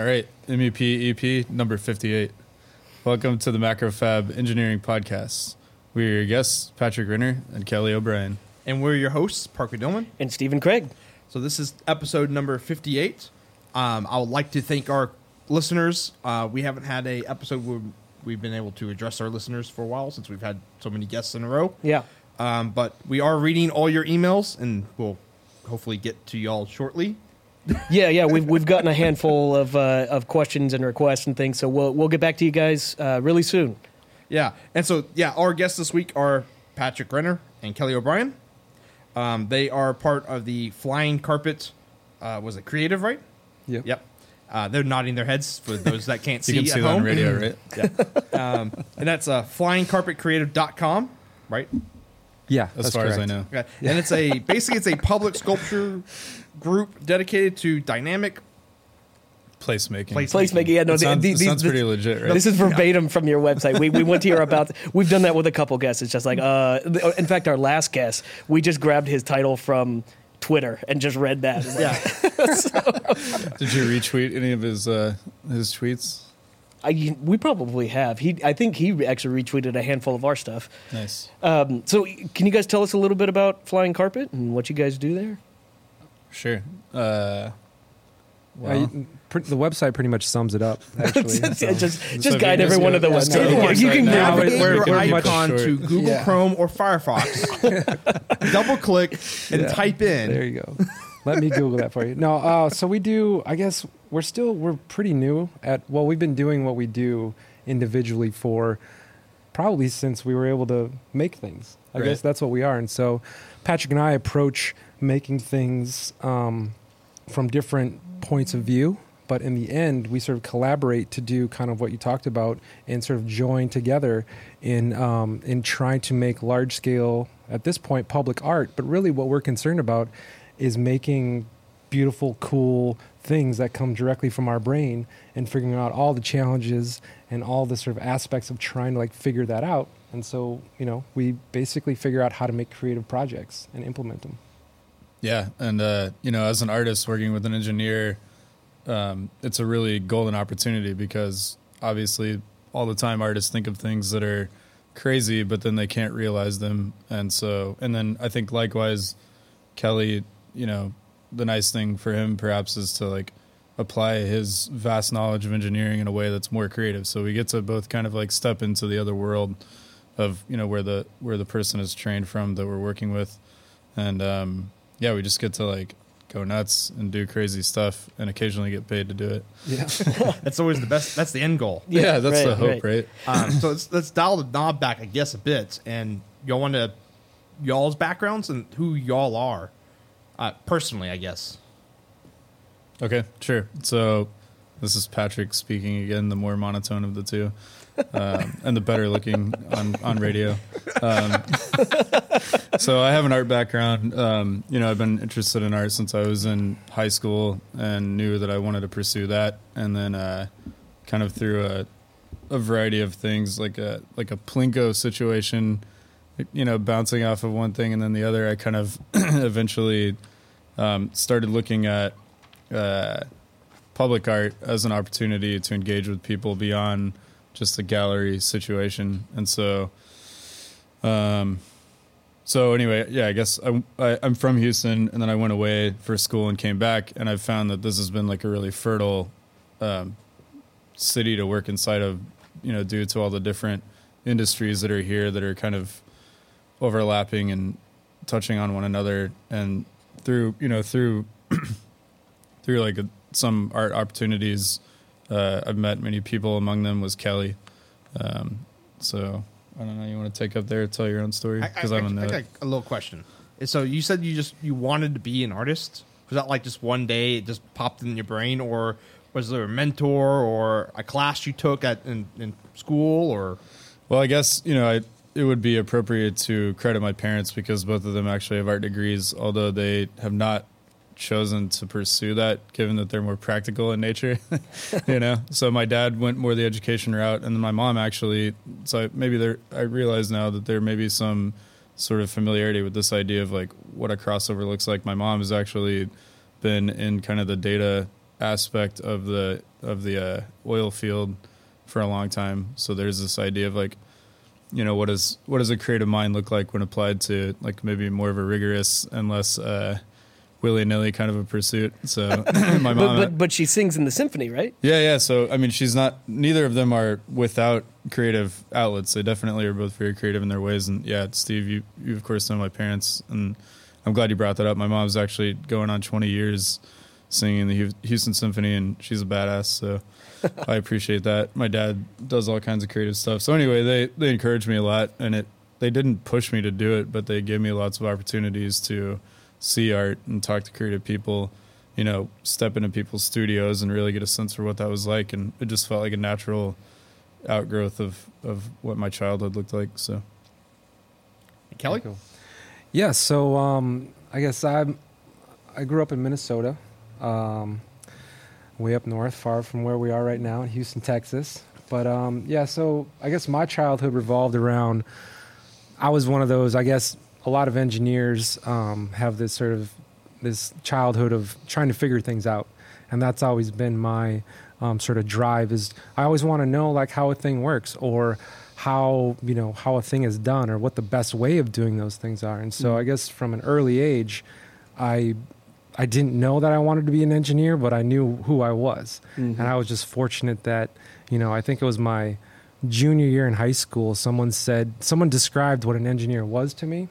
All right, MEP EP number 58. Welcome to the Macrofab Engineering Podcast. We are your guests, Patrick Renner and Kelly O'Brien. And we're your hosts, Parker Dolman. And Stephen Craig. So this is episode number 58. Um, I would like to thank our listeners. Uh, we haven't had a episode where we've been able to address our listeners for a while since we've had so many guests in a row. Yeah. Um, but we are reading all your emails, and we'll hopefully get to y'all shortly. Yeah, yeah, we've we've gotten a handful of uh, of questions and requests and things, so we'll we'll get back to you guys uh, really soon. Yeah, and so yeah, our guests this week are Patrick Renner and Kelly O'Brien. Um, they are part of the Flying Carpet. Uh, was it creative, right? Yep. Yep. Uh, they're nodding their heads for those that can't see You can at see that home. on radio, right? Yeah. um, and that's uh, flyingcarpetcreative.com, right? Yeah, As that's far as I know. Okay. And it's a basically it's a public sculpture group dedicated to dynamic. Placemaking. Place- Placemaking, yeah, no, It sounds, the- it the- sounds the- pretty legit, right? This is verbatim from your website. We, we went to your about. We've done that with a couple guests. It's just like, uh, in fact, our last guest, we just grabbed his title from Twitter and just read that. Yeah. Did you retweet any of his uh, his tweets? I, we probably have. He, I think he actually retweeted a handful of our stuff. Nice. Um, so, can you guys tell us a little bit about Flying Carpet and what you guys do there? Sure. Uh, Uh, well, you- pr- the website pretty much sums it up. Actually, just so- just, So just if guide you just everyone go- to the yeah, website. go to the Yeah, you can now. Navigate We're- your we're icon to Google Yeah. Chrome or Firefox. Double click and Yeah. type in. There you go. Let me Google that for you. No, uh, so we do. I guess we're still we're pretty new at. Well, we've been doing what we do individually for probably since we were able to make things. I Right. guess that's what we are. And so Patrick and I approach making things um, from different points of view. But in the end, we sort of collaborate to do kind of what you talked about and sort of join together in um, in trying to make large scale, at this point, public art. But really, what we're concerned about is making beautiful, cool things that come directly from our brain and figuring out all the challenges and all the sort of aspects of trying to like figure that out. And so, you know, we basically figure out how to make creative projects and implement them. Yeah, and uh, you know, as an artist working with an engineer, um, it's a really golden opportunity because obviously all the time artists think of things that are crazy, but then they can't realize them, and so and then I think likewise, Kelly, you know, the nice thing for him perhaps is to like apply his vast knowledge of engineering in a way that's more creative. So we get to both kind of like step into the other world of you know where the where the person is trained from that we're working with, and um, yeah, we just get to like go nuts and do crazy stuff and occasionally get paid to do it. Yeah. That's always the best. That's the end goal. Yeah, that's right, the hope, right. right? Um, so let's, let's dial the knob back, I guess, a bit, and y'all want to y'all's backgrounds and who y'all are, uh, personally, I guess. Okay, sure. So this is Patrick speaking again, the more monotone of the two, um, and the better looking on on radio. Um, so I have an art background. Um, you know, I've been interested in art since I was in high school and knew that I wanted to pursue that. And then, uh, kind of through a a variety of things, like a like a plinko situation, you know, bouncing off of one thing and then the other. I kind of eventually um, started looking at uh, public art as an opportunity to engage with people beyond just the gallery situation. And so, um, so anyway, yeah, I guess I, I, I'm from Houston, and then I went away for school and came back, and I've found that this has been like a really fertile um, city to work inside of, you know, due to all the different industries that are here that are kind of overlapping and touching on one another, and through you know through through like a, some art opportunities, uh, I've met many people. Among them was Kelly. Um, so I don't know. You want to take up there, tell your own story because I, I'm in I, got a little question. So you said you just you wanted to be an artist. Was that like just one day it just popped in your brain, or was there a mentor or a class you took at in, in school, or Well, I guess you know I, it would be appropriate to credit my parents because both of them actually have art degrees, although they have not chosen to pursue that, given that they're more practical in nature. you know, so my dad went more the education route, and then my mom actually. So maybe there, I realize now that there may be some sort of familiarity with this idea of like what a crossover looks like. My mom has actually been in kind of the data aspect of the of the uh, oil field for a long time. So there's this idea of like, you know, what does what does a creative mind look like when applied to like maybe more of a rigorous and less uh, willy nilly kind of a pursuit. So my But, mom, but but she sings in the symphony, right? yeah, yeah. So I mean, she's not. Neither of them are without creative outlets. They definitely are both very creative in their ways. And yeah, Steve, you you of course know my parents, and I'm glad you brought that up. My mom's actually going on 20 years singing the Houston Symphony, and she's a badass. So I appreciate that. My dad does all kinds of creative stuff. So anyway, they they encouraged me a lot, and it they didn't push me to do it, but they gave me lots of opportunities to see art and talk to creative people you know, step into people's studios and really get a sense for what that was like. And it just felt like a natural outgrowth of, of what my childhood looked like. So, Kelly? Cool. Yeah, so um, I guess I I grew up in Minnesota, um, way up north, far from where we are right now in Houston, Texas. But um, yeah, so I guess my childhood revolved around. I was one of those. I guess a lot of engineers um, have this sort of this childhood of trying to figure things out, and that's always been my um, sort of drive. Is I always want to know like how a thing works or how you know how a thing is done or what the best way of doing those things are. And so I guess from an early age, I I didn't know that I wanted to be an engineer, but I knew who I was, and I was just fortunate that you know I think it was my junior year in high school. Someone said someone described what an engineer was to me,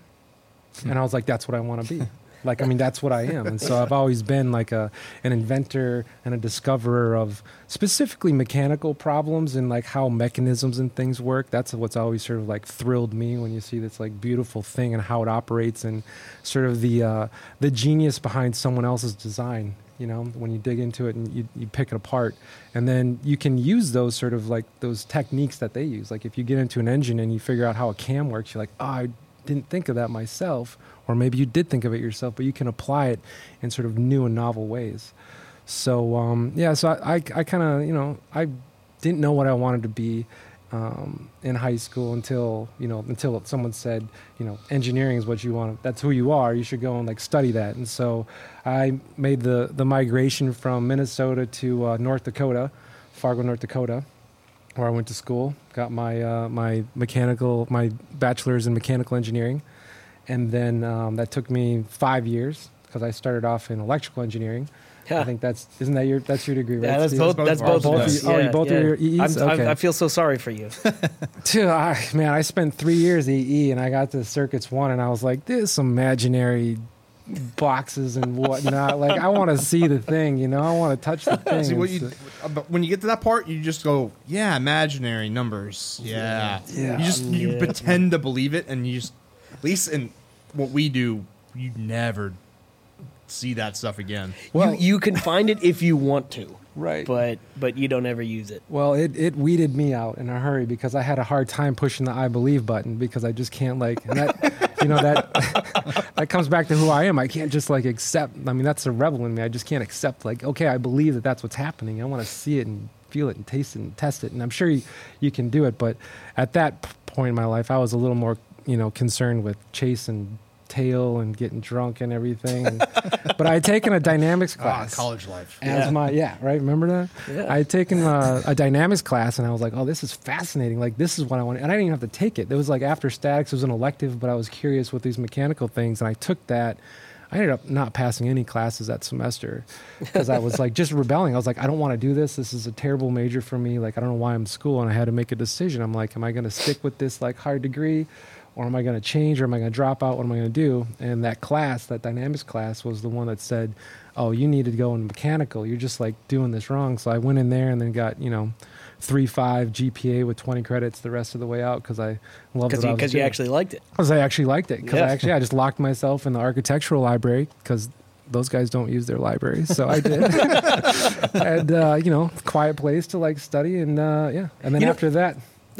and I was like, that's what I want to be. Like I mean, that's what I am, and so I've always been like a an inventor and a discoverer of specifically mechanical problems and like how mechanisms and things work. That's what's always sort of like thrilled me when you see this like beautiful thing and how it operates and sort of the uh, the genius behind someone else's design. You know, when you dig into it and you, you pick it apart, and then you can use those sort of like those techniques that they use. Like if you get into an engine and you figure out how a cam works, you're like, oh, I didn't think of that myself, or maybe you did think of it yourself, but you can apply it in sort of new and novel ways. So um, yeah, so I, I, I kind of you know I didn't know what I wanted to be um, in high school until you know until someone said you know engineering is what you want. That's who you are. You should go and like study that. And so I made the the migration from Minnesota to uh, North Dakota, Fargo, North Dakota, where I went to school. Got my uh, my mechanical my bachelor's in mechanical engineering, and then um, that took me five years because I started off in electrical engineering. Yeah. I think that's isn't that your that's your degree, right? Yeah, that's Steve? both. That's Both both. of of us. us. Oh, you both yeah. are your EEs? I'm- I'm- Okay. I feel so sorry for you. Dude, I, man, I spent three years EE and I got to circuits one and I was like, this imaginary boxes and whatnot. like, I want to see the thing, you know, I want to touch the thing. See what you, but when you get to that part, you just go, yeah, imaginary numbers. Yeah, Yeah. You just you Yeah. pretend to believe it, and you just at least in what we do, you never see that stuff again. Well- you, you can find it if you want to, right. but but you don't ever use it. Well, it, it weeded me out in a hurry because I had a hard time pushing the I believe button because I just can't like and that you know that that comes back to who I am. I can't just like accept. I mean, that's a rebel in me. I just can't accept like okay, I believe that that's what's happening. I want to see it and feel it and taste it and test it. And I'm sure you, you can do it, but at that point in my life, I was a little more you know concerned with chasing tail and getting drunk and everything. And, but I had taken a dynamics Ah, class college life. as Yeah. my yeah right? Remember that? Yeah. i had taken a, a dynamics class and i was like oh this is fascinating. Like this is what i want and i didn't even have to take it. It was like after statics it was an elective but i was curious with these mechanical things. And i took that. I ended up not passing any classes that semester because i was like just rebelling. I was like i don't want to do this. This is a terrible major for me. Like i don't know why i'm in school and i had to make a decision. I'm like am i going to stick with this like hard degree or am I going to change or am I going to drop out? What am I going to do? And that class, that dynamics class, was the one that said, "Oh, you need to go in mechanical. You're just like doing this wrong." So I went in there and then got you know three five GPA with 20 credits the rest of the way out because I loved Because what I you, you actually liked it. Because I actually liked it. Because Yeah. I actually I just locked myself in the architectural library because those guys don't use their libraries, so I did. and uh, you know, quiet place to like study and uh, yeah. And then You know- after that,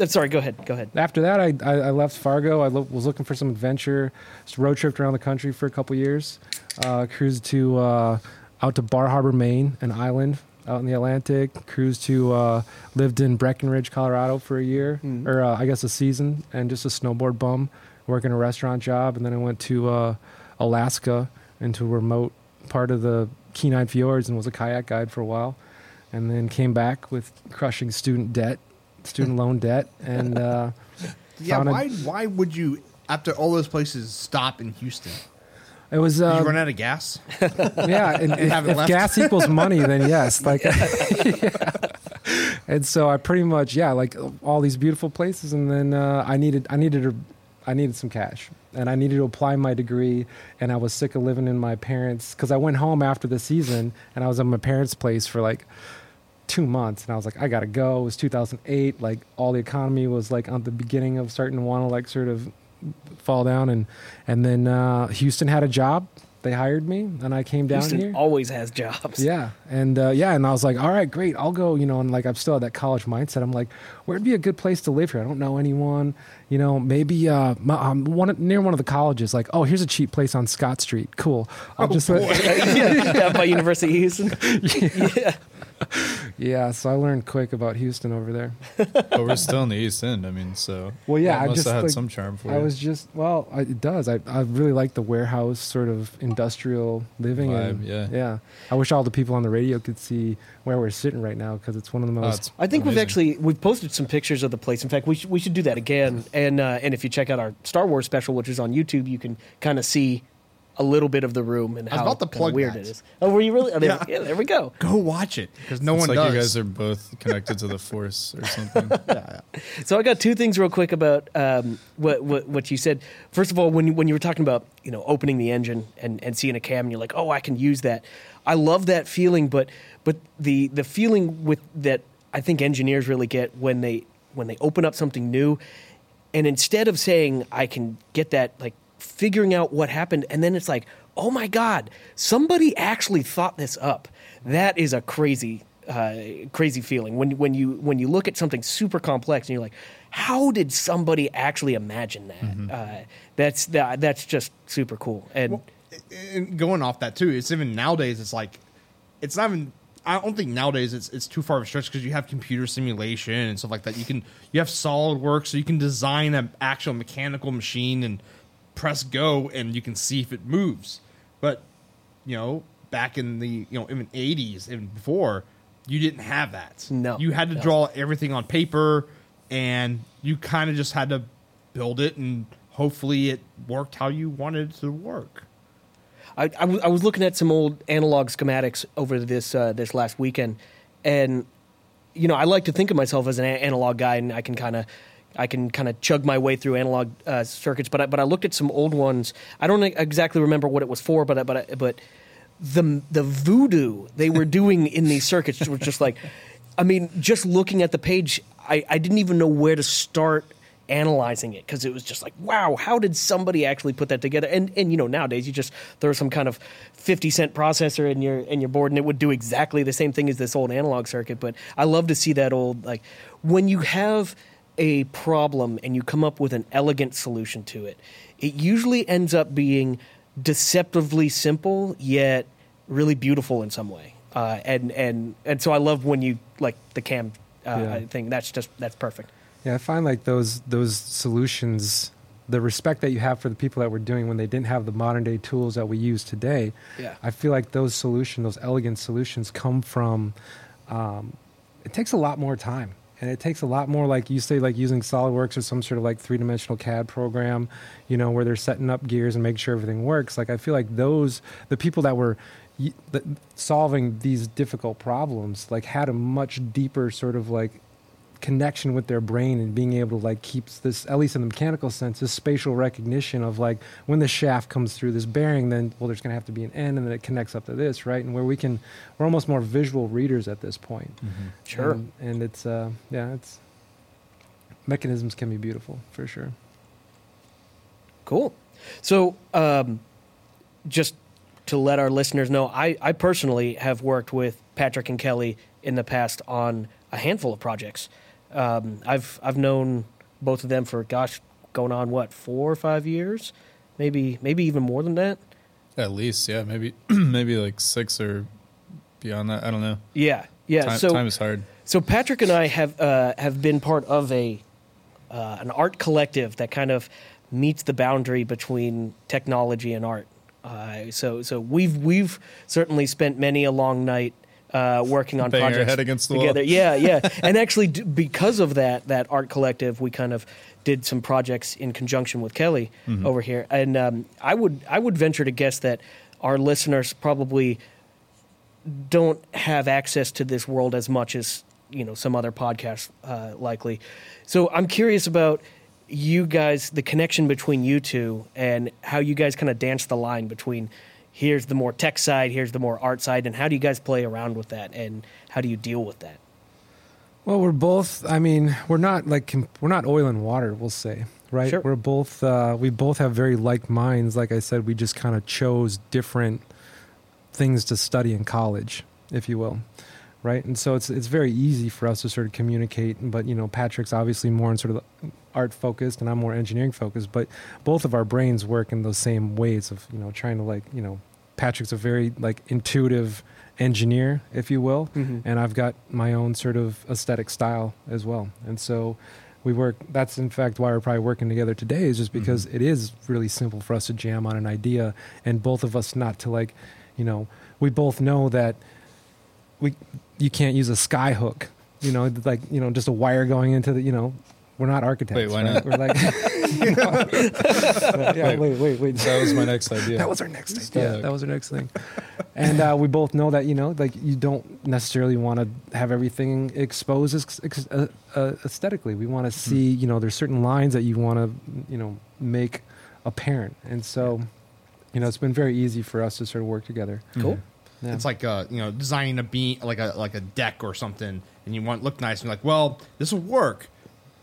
Sorry, go ahead. Go ahead. after that, I, I, I left Fargo. I lo- was looking for some adventure. Just road tripped around the country for a couple years. Uh, cruised to uh, out to Bar Harbor, Maine, an island out in the Atlantic. Cruised to uh, lived in Breckenridge, Colorado for a year, Mhm. or uh, I guess a season, and just a snowboard bum, working a restaurant job. And then I went to uh, Alaska into a remote part of the Kenai Fjords and was a kayak guide for a while. and then came back with crushing student debt, student loan debt, and uh, Yeah, found a- why why would you after all those places stop in Houston? it was Did uh, you run out of gas? yeah, and if, if gas equals money, then yes. Like, yeah. and so I pretty much yeah, like all these beautiful places, and then uh, I needed I needed a, I needed some cash, and I needed to apply my degree, and I was sick of living in my parents because I went home after the season, and I was at my parents' place for like two months and I was like, I gotta go. It was 2008. Like all the economy was like on the beginning of starting to want to like sort of fall down. And, and then, uh, Houston had a job. They hired me and I came down Houston here. always has jobs. Yeah. And, uh, yeah. And I was like, all right, great. I'll go, you know, and like, I'm still at that college mindset. I'm like, where'd be a good place to live here? I don't know anyone, you know, maybe, uh, my, um, one, near one of the colleges, like, oh, here's a cheap place on Scott Street. Cool. I'll just, yeah, down by University Houston. yeah. yeah. Yeah, so I learned quick about Houston over there. but we're still in the East End. I mean, so Well, yeah, that I must just, have had like, some charm for I you. was just well, I, it does. I I really like the warehouse sort of industrial living. Vibe, and, yeah. yeah. I wish all the people on the radio could see where we're sitting right now because it's one of the Oh, most. it's I think we've actually we've posted some pictures of the place. In fact, we should we should do that again. And uh, and if you check out our Star Wars special, which is on YouTube, you can kind of see a little bit of the room and I was how about to plug weird that. it is. Oh, were you really? Oh, there, Yeah. yeah. there we go. Go watch it because no it's one like does. you guys are both connected to the Force or something. So I got two things real quick about um, what, what what you said. First of all, when you, when you were talking about you know opening the engine and, and seeing a cam, and you're like, oh, I can use that. I love that feeling, but but the the feeling with that I think engineers really get when they when they open up something new, and instead of saying I can get that like figuring out what happened, and then it's like, oh my god, somebody actually thought this up. That is a crazy uh, crazy feeling when when you when you look at something super complex and you're like, how did somebody actually imagine that? Uh, that's that, that's just super cool. And Well, and going off that too, it's even nowadays. It's like, it's not even. I don't think nowadays it's it's too far of a stretch because you have computer simulation and stuff like that. You can you have SolidWorks, so you can design an actual mechanical machine and press go, and you can see if it moves. But you know, back in the you know even eighties and before, you didn't have that. No, you had to no. draw everything on paper, and you kind of just had to build it, and hopefully it worked how you wanted it to work. I, I, was, was looking at some old analog schematics over this uh, this last weekend, and you know I like to think of myself as an a- analog guy, and I can kind of I can kind of chug my way through analog uh, circuits. But I, but I looked at some old ones. I don't exactly remember what it was for, but I- but I- but the the voodoo they were doing in these circuits was just like, I mean, just looking at the page, I, I didn't even know where to start analyzing it because it was just like, wow, how did somebody actually put that together? And and you know nowadays you just throw some kind of fifty cent processor in your in your board and it would do exactly the same thing as this old analog circuit. But I love to see that old like when you have a problem and you come up with an elegant solution to it, it usually ends up being deceptively simple yet really beautiful in some way. Uh, and and and so I love when you like the cam uh, Yeah. thing. That's just that's perfect. Yeah, I find like those those solutions, the respect that you have for the people that were doing when they didn't have the modern day tools that we use today. Yeah. I feel like those solutions, those elegant solutions, come from. Um, it takes a lot more time, and it takes a lot more, like you say, like using SolidWorks or some sort of like three dimensional CAD program, you know, where they're setting up gears and making sure everything works. Like I feel like those the people that were solving these difficult problems like had a much deeper sort of like connection with their brain and being able to like keep this at least in the mechanical sense this spatial recognition of like when the shaft comes through this bearing then well there's going to have to be an end and then it connects up to this right and where we can we're almost more visual readers at this point Sure. and, and it's uh yeah it's mechanisms can be beautiful for sure Cool. So, um, just to let our listeners know, I, I personally have worked with Patrick and Kelly in the past on a handful of projects. Um, I've I've known both of them for gosh, going on what four or five years, maybe maybe even more than that. At least, yeah, maybe maybe like six or beyond that. I don't know. Yeah, yeah. time, so time is hard. So Patrick and I have uh, have been part of a uh, an art collective that kind of meets the boundary between technology and art. Uh, so so we've we've certainly spent many a long night uh, working on Bang projects head against the wall. together. Yeah, yeah. and actually, d- because of that, that art collective, we kind of did some projects in conjunction with Kelly Mm-hmm. over here. And um, I would I would venture to guess that our listeners probably don't have access to this world as much as you know some other podcasts uh, likely. So I'm curious about you guys, the connection between you two, and how you guys kind of dance the line between here's the more tech side, here's the more art side, and how do you guys play around with that, and how do you deal with that? Well, we're both. I mean, we're not like we're not oil and water. We'll say, right? Sure. We're both. Uh, we both have very like minds. Like I said, we just kind of chose different things to study in college, if you will, right? And so it's it's very easy for us to sort of communicate. But you know, Patrick's obviously more in sort of art focused, and I'm more engineering focused. But both of our brains work in those same ways of you know trying to like you know, Patrick's a very like intuitive engineer, if you will, Mhm. and I've got my own sort of aesthetic style as well. And so we work. That's in fact why we're probably working together today is just because it is really simple for us to jam on an idea, and both of us not to like, you know, we both know that we you can't use a sky hook. You know, like you know, just a wire going into the you know. We're not architects. Wait, why right? not? We're like, yeah, wait, wait, wait. That was my next idea. That was our next Skyhook. idea. That was our next thing. And uh, we both know that you know, like you don't necessarily want to have everything exposed ex- ex- uh, uh, aesthetically. We want to see, you know, there's certain lines that you want to, you know, make apparent. And so, you know, it's been very easy for us to sort of work together. Cool. Yeah. It's like uh, you know, designing a beam like a like a deck or something, and you want it to look nice. And you're like, well, this will work,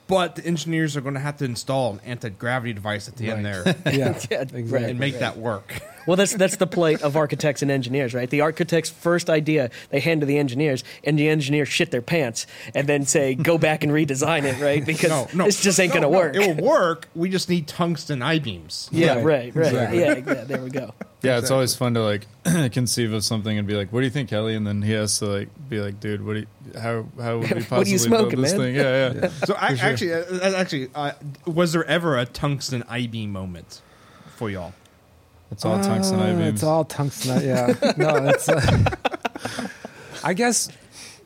but the engineers are going to have to install an anti gravity device at the end there yeah, Yeah, exactly. and make that work. Well, that's that's the plight of architects and engineers, right? The architect's first idea they hand to the engineers, and the engineers shit their pants and then say, "Go back and redesign it," right? Because No, no, this just ain't no, gonna no, work. It will work. We just need tungsten I beams. yeah, Right. right, right. Exactly. Yeah, yeah, there we go. Yeah, it's always fun to like conceive of something and be like, "What do you think, Kelly?" And then he has to like be like, "Dude, what do you, how how would we possibly What are you smoking, build this man?" thing?" Yeah, yeah. yeah. So I, actually, uh, actually, uh, was there ever a tungsten I beam moment for y'all? It's all tungsten Uh, I beams. It's all tungsten. Yeah. no, it's. Uh, I guess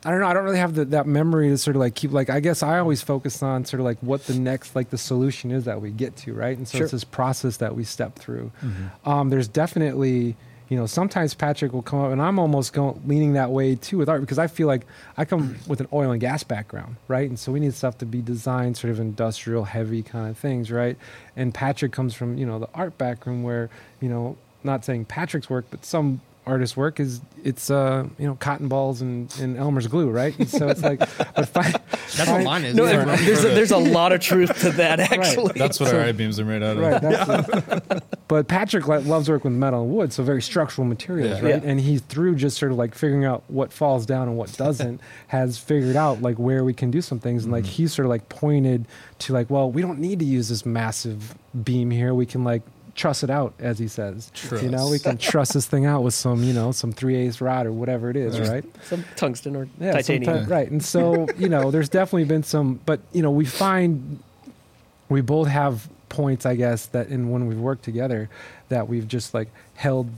I don't know. I don't really have the, that memory to sort of like keep like. I guess I always focus on sort of like what the next like the solution is that we get to, right? And so Sure. it's this process that we step through. Mm-hmm. Um, there's definitely. You know, sometimes Patrick will come up, and I'm almost going leaning that way too with art because I feel like I come with an oil and gas background, right? And so we need stuff to be designed sort of industrial, heavy kind of things, right? And Patrick comes from you know the art background where you know, not saying Patrick's work, but some artist's work is it's uh you know cotton balls and, and Elmer's glue, right? And so it's like, but fi- That's what mine is. No, Yeah. there's a, there's a lot of truth to that actually. That's what So- our I beams are made out of. Right. That's it. But Patrick lo- loves work with metal and wood, so very structural materials, Yeah. right? Yeah. And he through just sort of like figuring out what falls down and what doesn't, has figured out like where we can do some things, and like Mm-hmm. he's sort of like pointed to like, well, we don't need to use this massive beam here. We can like truss it out, as he says. You know, we can truss this thing out with some, you know, some three eighths rod or whatever it is, right? Some tungsten or Yeah, titanium. sometime- right. And so, you know, there's definitely been some, but you know, we find we both have points, I guess, that in when we've worked together, that we've just like held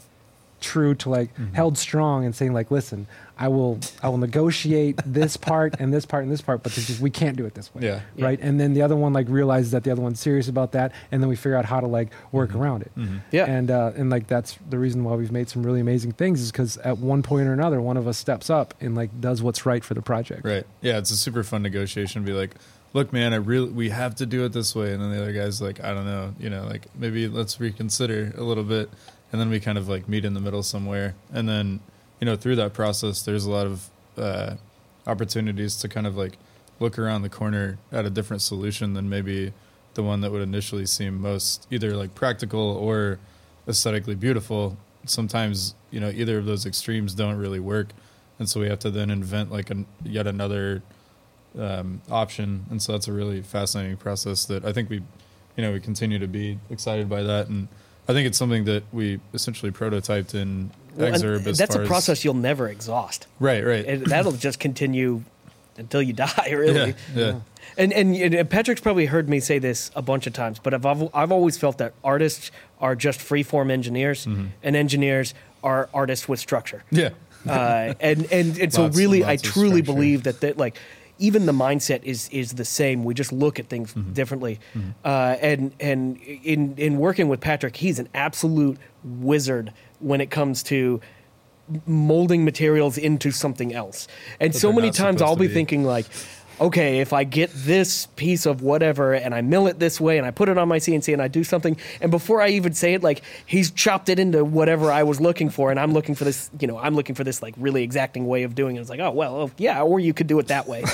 true to like Mm-hmm. held strong and saying like, listen, I will, I will negotiate this part and this part and this part, but just, we can't do it this way. Yeah. Yeah. Right. And then the other one like realizes that the other one's serious about that, and then we figure out how to like work around it. Mhm. Yeah. And uh, and like that's the reason why we've made some really amazing things is because at one point or another, one of us steps up and like does what's right for the project. Right. Yeah, it's a super fun negotiation. Be like, look, man, I really we have to do it this way, and then the other guy's like, I don't know, you know, like maybe let's reconsider a little bit, and then we kind of like meet in the middle somewhere, and then you know through that process, there's a lot of uh, opportunities to kind of like look around the corner at a different solution than maybe the one that would initially seem most either like practical or aesthetically beautiful. Sometimes you know either of those extremes don't really work, and so we have to then invent like an, yet another um, option. And so that's a really fascinating process that I think we, you know, we continue to be excited by that, and I think it's something that we essentially prototyped in Well, Exurb. as that's a as- process you'll never exhaust. right? Right. And that'll just continue until you die, really. yeah, yeah. And, and and Patrick's probably heard me say this a bunch of times, but I've I've, always felt that artists are just freeform engineers, Mm-hmm. and engineers are artists with structure. Yeah. uh, and and and so Lots- really, I truly believe that that like even the mindset is is the same. We just look at things Mm-hmm. differently. Uh, and and in in working with Patrick, he's an absolute wizard when it comes to molding materials into something else. And But so many times I'll be be. thinking like, okay, if I get this piece of whatever and I mill it this way and I put it on my CNC and I do something, and before I even say it, like he's chopped it into whatever I was looking for, and I'm looking for this, you know, I'm looking for this like really exacting way of doing it. It's like, oh well, oh, yeah, or you could do it that way.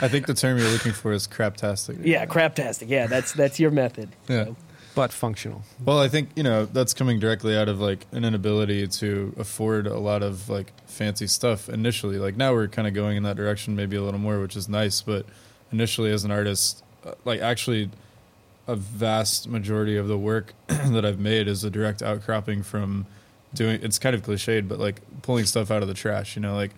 I think the term you're looking for is craptastic. yeah, craptastic. Yeah, that's that's your method. Yeah. So, but functional. Well, I think you know that's coming directly out of like an inability to afford a lot of like fancy stuff initially. Like now we're kind of going in that direction, maybe a little more, which is nice. But initially, as an artist, uh, like actually, a vast majority of the work that I've made is a direct outcropping from doing. It's kind of cliched, but like pulling stuff out of the trash. You know, like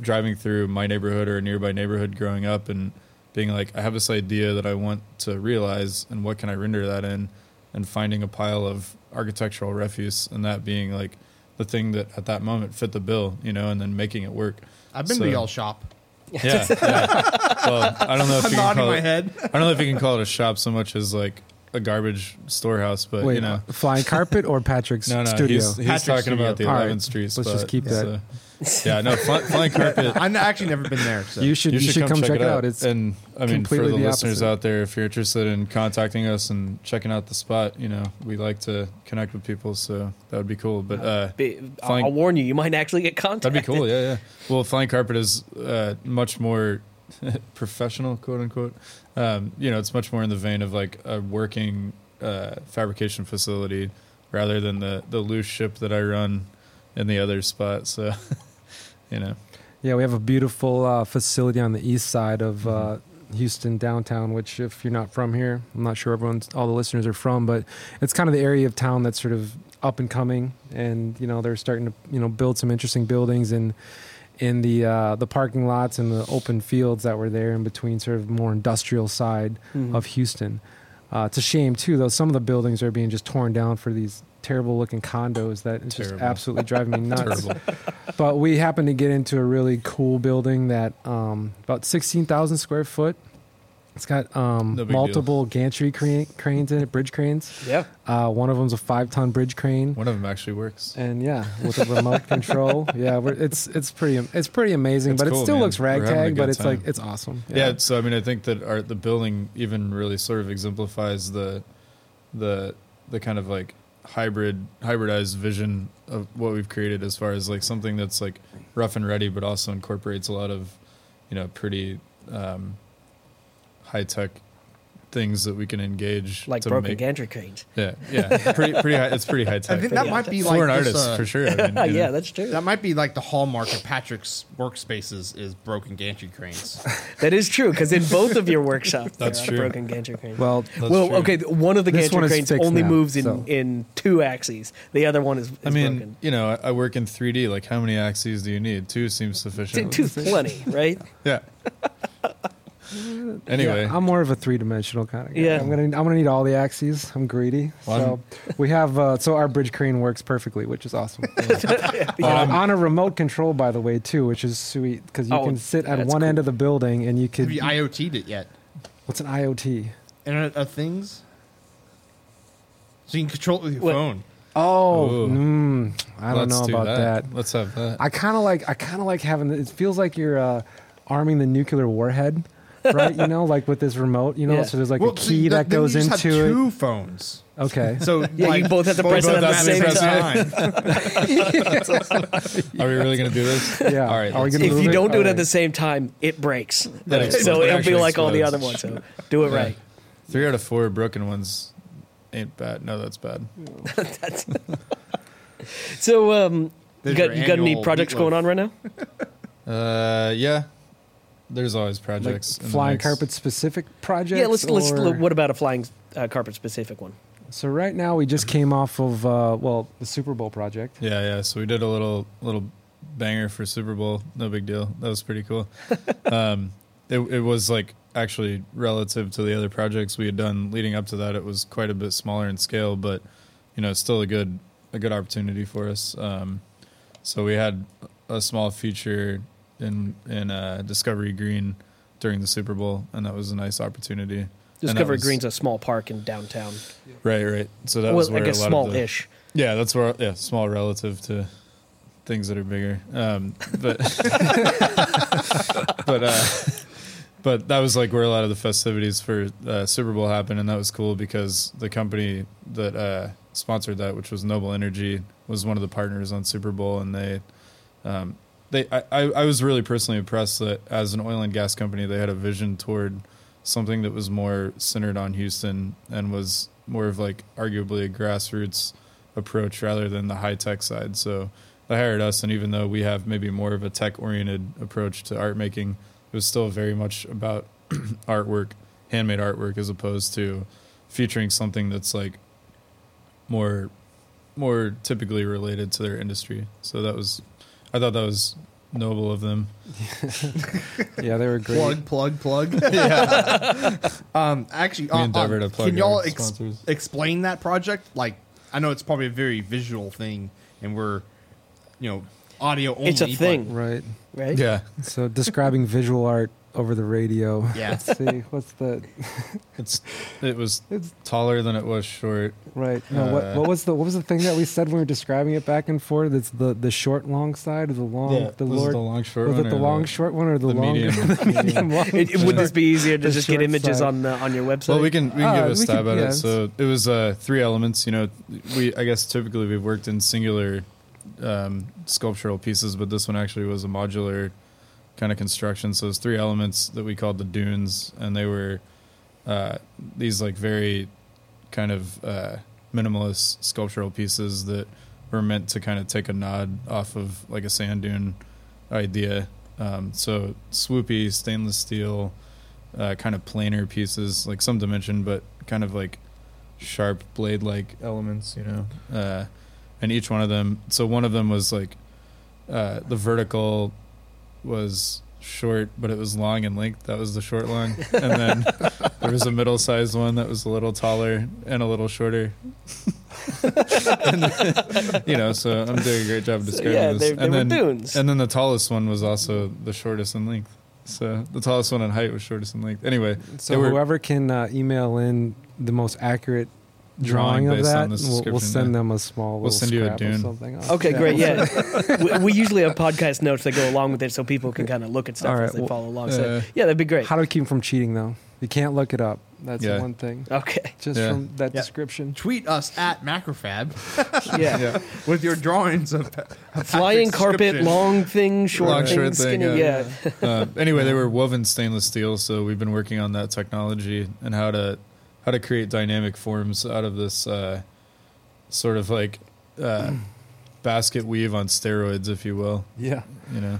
driving through my neighborhood or a nearby neighborhood growing up and being like, I have this idea that I want to realize, and what can I render that in? And finding a pile of architectural refuse, and that being like the thing that at that moment fit the bill, you know, and then making it work. I've been So- to y'all shop. Yeah, yeah. Well, I don't know if I'm you can nodding call my it, head. I don't know if you can call it a shop so much as like a garbage storehouse, but Wait, you know, flying carpet or Patrick's no, no, studio? he's, he's Patrick's talking studio. about the All right, 11th Street let's spot. just keep that. so- yeah, no, fly, flying carpet. I've actually never been there. So. you should you, should, come, check, it out. It's and I mean, for the, the listeners out there, if you're interested in contacting us and checking out the spot, you know, we like to connect with people, so that would be cool. But uh, be- I'll, Flying- I'll warn you, you might actually get contacted. that'd be cool. Yeah, yeah. Well, flying carpet is uh, much more professional, quote unquote. Um, you know, it's much more in the vein of like a working uh, fabrication facility rather than the the loose ship that I run in the other spot. So, you know, Yeah, we have a beautiful uh, facility on the east side of uh, Mm-hmm. Houston downtown. Which, if you're not from here, I'm not sure everyone's all the listeners are from, but it's kind of the area of town that's sort of up and coming, and you know they're starting to you know build some interesting buildings and in the uh, the parking lots and the open fields that were there in between, sort of more industrial side Mhm. of Houston. Uh, it's a shame too, though. Some of the buildings are being just torn down for these terrible looking condos that it's just absolutely driving me nuts but we happened to get into a really cool building that um, about 16,000 square foot. It's got um, No big multiple gantry crane, cranes in it, bridge cranes. Yeah. Uh, one of them's a five ton bridge crane, One of them actually works. and yeah, with a remote control. Yeah, we're, it's it's pretty it's pretty amazing, It's but cool, it still man. looks We're having a ragtag. But it's like it's awesome. Yeah. so I mean, I think that our the building even really sort of exemplifies the the the kind of like hybrid hybridized vision of what we've created as far as like something that's like rough and ready, but also incorporates a lot of you know pretty um, high tech things that we can engage Like to broken make. gantry cranes. Yeah, yeah, pretty pretty high. It's pretty high I tech. think that Yeah. might be for like an this, artist uh, for sure. I mean, you know. yeah, that's true. That might be like the hallmark of Patrick's workspaces is broken gantry cranes. That is true because in both of your workshops, That's there are true. broken gantry cranes. Well, That's well, true. okay. One of the This gantry cranes only now, moves in, so- in two axes. The other one is, is I mean, broken. you know, I, I work in 3D. Like, how many axes do you need? Two seems Two, sufficient. two's plenty, right? Yeah. Anyway, Yeah, I'm more of a three dimensional kind of guy. Yeah. I'm gonna I'm gonna need all the axes. I'm greedy. Well, so we have uh, so our bridge crane works perfectly, which is awesome. Uh, on a remote control, by the way, too, which is sweet because you Oh, can sit at that's one end of the building and you Have could. you IoT'd it yet? what's an IoT? Internet of Things. So you can control it with your What- phone. Oh, mm, I don't let's know do about that. Let's have that. I kind of like I kind of like having. It feels like you're uh, arming the nuclear warhead, right? you know, like with this remote. You know, Yeah. so there's like Well, a so key th- that then goes you just into have it. two phones. Okay. So Yeah, you both have to press it at the have same time. Are we really going to do this? Yeah. All right. Are we let's- gonna if move you it? don't do it All at the right. same time, it breaks. That explodes. so It it'll be actually like all the other explodes. ones. So do it Yeah. right. Three out of four broken ones ain't bad. No, that's bad. That's So um, you There's got your you got any annual projects meatloaf. going on right now? Uh, yeah. There's always projects. in the flying carpet specific projects. Yeah, let's let's. or- What about a flying uh, carpet specific one? So right now we just came off of uh, well the Super Bowl project. Yeah, yeah. So we did a little little banger for Super Bowl. No big deal. That was pretty cool. um, it it was like actually relative to the other projects we had done leading up to that. It was quite a bit smaller in scale, but you know, still a good a good opportunity for us. Um, So we had a small feature in in uh, Discovery Green during the Super Bowl, and that was a nice opportunity. Discovery was- Green's a small park in downtown. Right, right. So that well, was I where guess a lot of the, small-ish. Yeah, that's where yeah, small relative to things that are bigger. Um, but but uh, but that was like where a lot of the festivities for uh, Super Bowl happened, and that was cool because the company that uh, sponsored that, which was Noble Energy, was one of the partners on Super Bowl, and they um, they I, I was really personally impressed that as an oil and gas company, they had a vision toward something that was more centered on Houston and was more of like arguably a grassroots approach rather than the high tech side. So they hired us, and even though we have maybe more of a tech oriented approach to art making, it was still very much about artwork, handmade artwork, as opposed to featuring something that's like more more typically related to their industry. So that was, I thought that was noble of them. Yeah, they were great. Plug, plug, plug. yeah. um, actually, We uh, endeavor uh, to plug can y'all ex- explain that project? Like, I know it's probably a very visual thing, and we're, you know, audio only. It's a thing. Right. Right? Yeah, So describing visual art over the radio. Yeah. Let's see. What's the it's it was It's- taller than it was short. right? No, what Uh, what was the what was the thing that we said when we were describing it back and forth? It's the the short long side or the long the Lord the long short was one it the or long short one or the, the long medium? medium long? It, it- would this be easier to just get images side. on the, on your website? Well, we can we can Ah, give a stab could- at yeah, it. So it was uh, three elements. You know, we I guess typically we've worked in singular um, sculptural pieces, but this one actually was a modular kind of construction. So it's three elements that we called the dunes, and they were uh, these like very kind of uh, minimalist sculptural pieces that were meant to kind of take a nod off of like a sand dune idea. Um, so swoopy stainless steel, uh, kind of planar pieces, like some dimension, but kind of like sharp blade like elements, you know. Uh, and each one of them, so one of them was like uh, the vertical was short, but it was long in length. That was the short long. And then there was a middle sized one that was a little taller and a little shorter. and then, you know, so I'm doing a great job of So, describing yeah, this. they, they and were then, dunes. and then the tallest one was also the shortest in length. So the tallest one in height was shortest in length. Anyway, So they were- whoever can uh, email in the most accurate Drawing drawing, of that, on we'll, we'll send yeah. them a small. We'll little send you a scrap of dune. Something. Okay, great. Yeah, we, we usually have podcast notes that go along with it, so people can kind of look at stuff All right, as they well, follow along. So uh, yeah, that'd be great. How do we keep them from cheating though? You can't look it up. That's Yeah. one thing. Okay. Just Yeah. from that Yeah. description. Tweet us at Macrofab Yeah. yeah. with your drawings of of Flying carpet, long thing, short Long, thing, short thing, skinny. yeah. yeah. uh, anyway, they were woven stainless steel, so we've been working on that technology and how to how to create dynamic forms out of this uh, sort of like uh, basket weave on steroids, if you will. Yeah. You know,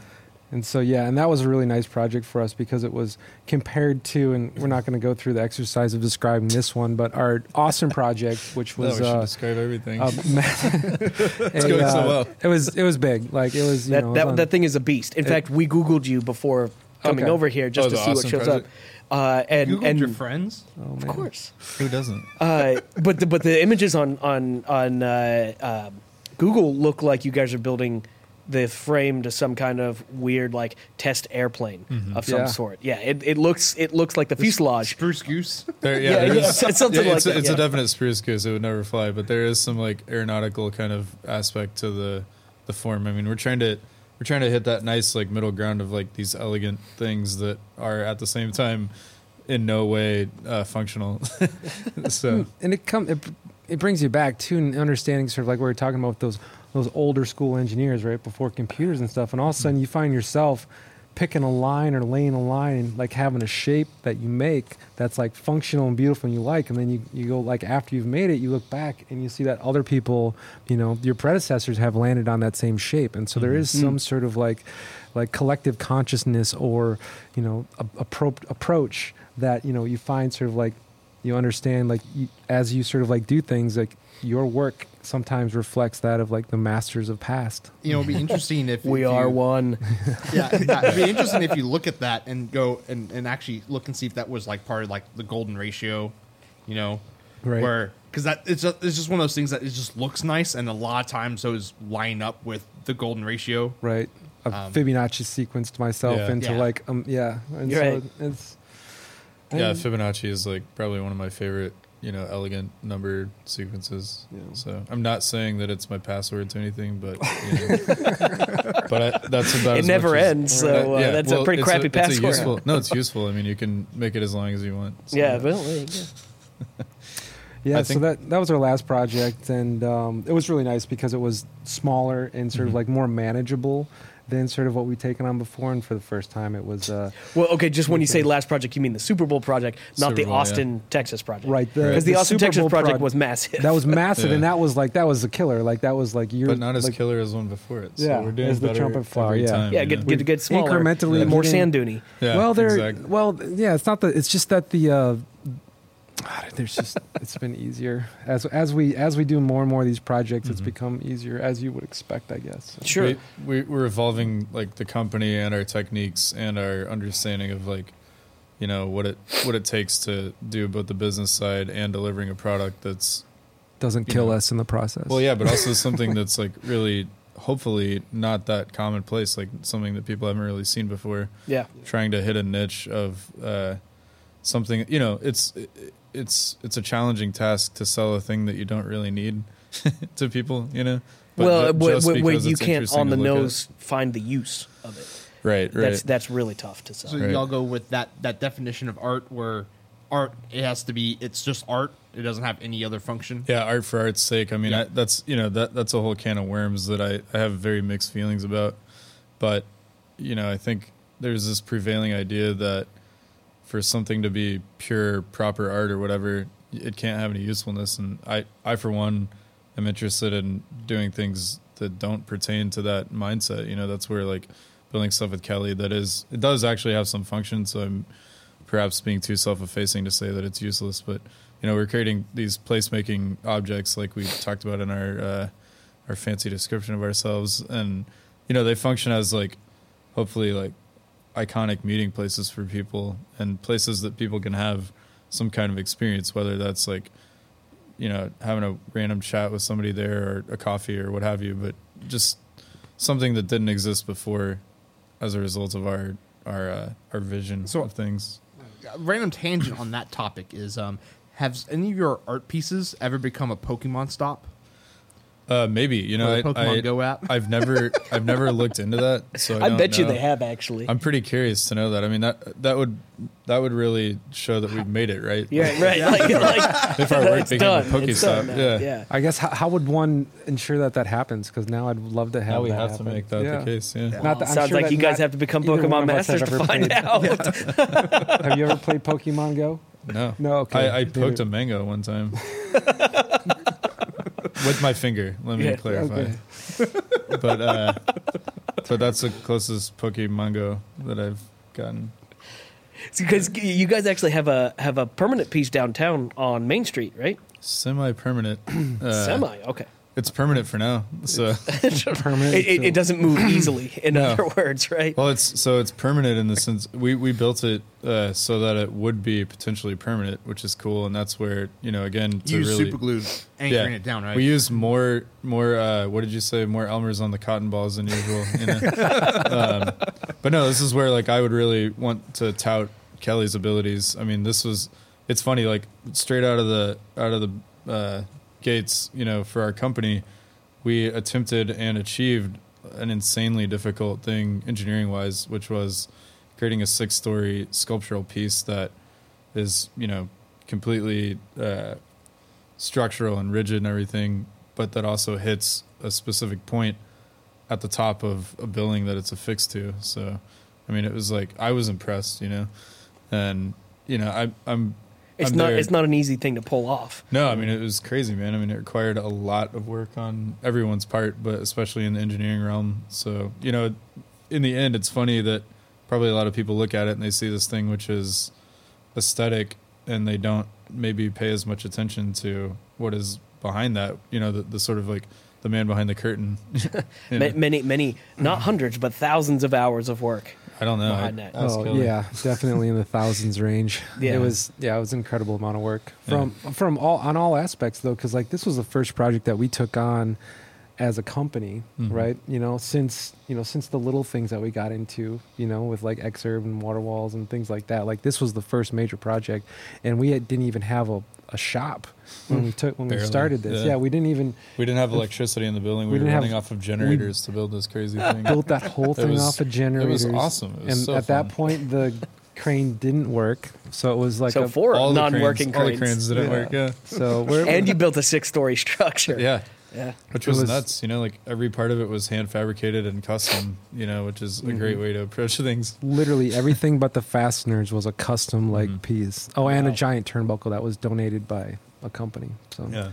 And so yeah, and that was a really nice project for us because it was compared to, and we're not going to go through the exercise of describing this one, but our awesome project, which no, was we should uh, describe everything. a ma- it's a, going so uh, well. It was it was big. Like it was you That know, it that, was that thing is a beast. In It- fact, we googled you before coming Okay. over here just Oh, to the see what shows project? up. Uh, and Googled and your friends. oh, of course, Who doesn't? uh, but the, but the images on on on uh, um Google look like you guys are building the frame to some kind of weird like test airplane Mhm. of some Yeah. sort. Yeah, it, it looks it looks like the fuselage. Spruce goose. There, Yeah, yeah, yeah, it's something yeah, like it's, that, a, it's yeah. a definite spruce goose. It would never fly, but there is some like aeronautical kind of aspect to the the form. I mean, we're trying to we're trying to hit that nice like middle ground of like these elegant things that are at the same time in no way uh, functional. so and it come it, it brings you back to an understanding sort of like we were talking about those those older school engineers right before computers and stuff and all of a sudden you find yourself picking a line or laying a line and like having a shape that you make that's like functional and beautiful and you like and then you, you go like after you've made it you look back and you see that other people you know your predecessors have landed on that same shape and so there is Mhm. some sort of like like collective consciousness or you know a, appro- approach that you know you find sort of like you understand like you, as you sort of like do things like your work sometimes reflects that of like the masters of past You know, it'd be interesting if We if are you, one. Yeah, yeah, it'd be interesting if you look at that and go and, and actually look and see if that was like part of like the golden ratio. You know, Right. Where because that it's just, it's just one of those things that it just looks nice, and a lot of times those line up with the golden ratio. right. I've Um, Fibonacci sequenced myself Yeah. into Yeah. like um yeah, and You're so right. it's Yeah, Fibonacci is like probably one of my favorite, you know, elegant number sequences. Yeah. So I'm not saying that it's my password to anything, but you know. but I, that's about. It as never much as- ends, so, uh, that's a pretty crappy it's password. useful, no, it's useful. I mean, you can make it as long as you want. So- Yeah, well, there you go. Yeah, so that that was our last project, and um, it was really nice because it was smaller and sort of Mhm. like more manageable than sort of what we've taken on before. And for the first time, it was uh, Well, okay, just when you say last project, you mean the Super Bowl project, not Super the Bowl, yeah. Austin, Texas project. right the, Because the, Austin, Super Texas Bowl project proj- was massive. that was massive, Yeah. and that was like that was a killer. Like that was like you're but not as like, killer as one before it. So Yeah, we're doing as the trumpet flower, every yeah. time, yeah, you get, know? get, get smaller. incrementally and more getting- sand duny. Yeah, well, there. exactly. Well, yeah, it's not that. It's just that the. Uh, there's just it's been easier as as we as we do more and more of these projects. It's Mhm. become easier as you would expect, I guess. So. Sure. We, we, we're evolving like the company and our techniques and our understanding of like, you know, what it what it takes to do both the business side and delivering a product that's Doesn't kill know. us in the process. well, yeah, but also something that's like really hopefully not that commonplace, like something that people haven't really seen before. Yeah. Trying to hit a niche of uh, something, you know, it's it's it's a challenging task to sell a thing that you don't really need to people, you know. But well, ju- where, where- where you can't on the look at. nose find the use of it. right? Right. That's that's really tough to sell. So Right. y'all go with that that definition of art where art it has to be it's just art. It doesn't have any other function. Yeah, art for art's sake. I mean, Yeah. I, that's you know that that's a whole can of worms that I, I have very mixed feelings about. But you know, I think there's this prevailing idea that for something to be pure proper art or whatever, it can't have any usefulness. And I I for one am interested in doing things that don't pertain to that mindset. You know, that's where like building stuff with Kelly that is it does actually have some function. So I'm perhaps being too self-effacing to say that it's useless, but you know, we're creating these placemaking objects like we talked about in our uh, our fancy description of ourselves, and you know, they function as like hopefully like iconic meeting places for people and places that people can have some kind of experience, whether that's like you know having a random chat with somebody there or a coffee or what have you, but just something that didn't exist before as a result of our our uh, our vision So- of things. Random tangent on that topic is um have any of your art pieces ever become a Pokemon stop? Uh, maybe you know I, the Pokemon I, Go app? I've never I've never looked into that, so I, I don't bet you they have actually. I'm pretty curious to know that. I mean that that would that would really show that we've made it, right? yeah, right. Like, like If our work it's became a done. It's done Pokestop, yeah. yeah. I guess how, how would one ensure that that happens? Because now I'd love to have. Now we that have happen. to make that Yeah. the case. Yeah. Not that, I'm Sounds sure like you guys have to become Pokemon of us have masters to ever find played. out. Have you ever played Pokemon Go? No, No, okay. I, I poked a mango one time with my finger. Let me Yeah, clarify. okay. But uh, but that's the closest Pokemon Go that I've gotten. Because you guys actually have a have a permanent piece downtown on Main Street, right? Semi-permanent. Uh, Semi. Okay. It's permanent for now. So. Permanent. It, it, it doesn't move easily. In No. other words, right? Well, it's so it's permanent in the sense we we built it uh, so that it would be potentially permanent, which is cool, and that's where you know again to Use really super glue anchoring it down, right? we use more more uh, what did you say more Elmers on the cotton balls than usual, you know? um, but no, this is where like I would really want to tout Kelly's abilities. I mean, this was it's funny like straight out of the out of the uh, gates, you know, for our company, we attempted and achieved an insanely difficult thing engineering wise, which was creating a six story sculptural piece that is, you know, completely uh, structural and rigid and everything, but that also hits a specific point at the top of a building that it's affixed to. So, I mean, it was like I was impressed, you know, and you know, I, I'm. It's I'm not. there- It's not an easy thing to pull off. no, I mean it was crazy, man. I mean it required a lot of work on everyone's part, but especially in the engineering realm. So you know, in the end, it's funny that probably a lot of people look at it and they see this thing which is aesthetic, and they don't maybe pay as much attention to what is behind that. You know, the, the sort of like the man behind the curtain. You Many, many, not hundreds, but thousands of hours of work. I don't know. behind I- that. Ask Oh Kelly. yeah, definitely in the thousands range. Yeah. It was yeah, it was an incredible amount of work from from all on all aspects though, because like this was the first project that we took on as a company, Mhm. right? You know, since you know since the little things that we got into, you know, with like Xherb and water walls and things like that. Like this was the first major project, and we had, didn't even have a, a shop when we took when we started this. yeah. Yeah. we didn't even We didn't have electricity in the building. We, We were didn't have- running off of generators to build this crazy thing. built that whole thing was- off of generators. it generators. was awesome. It was and so at fun. that point, the crane didn't work, so it was like so a, four all non-working cranes, all the cranes. cranes didn't Yeah. work. Yeah, so we're and you built a six-story structure. yeah. Yeah. Which was, was- nuts, you know. Like every part of it was hand fabricated and custom, you know, which is a Mm-hmm. great way to approach things. literally everything but the fasteners was a custom like Mhm. piece. Oh, and a giant turnbuckle that was donated by a company. So Yeah,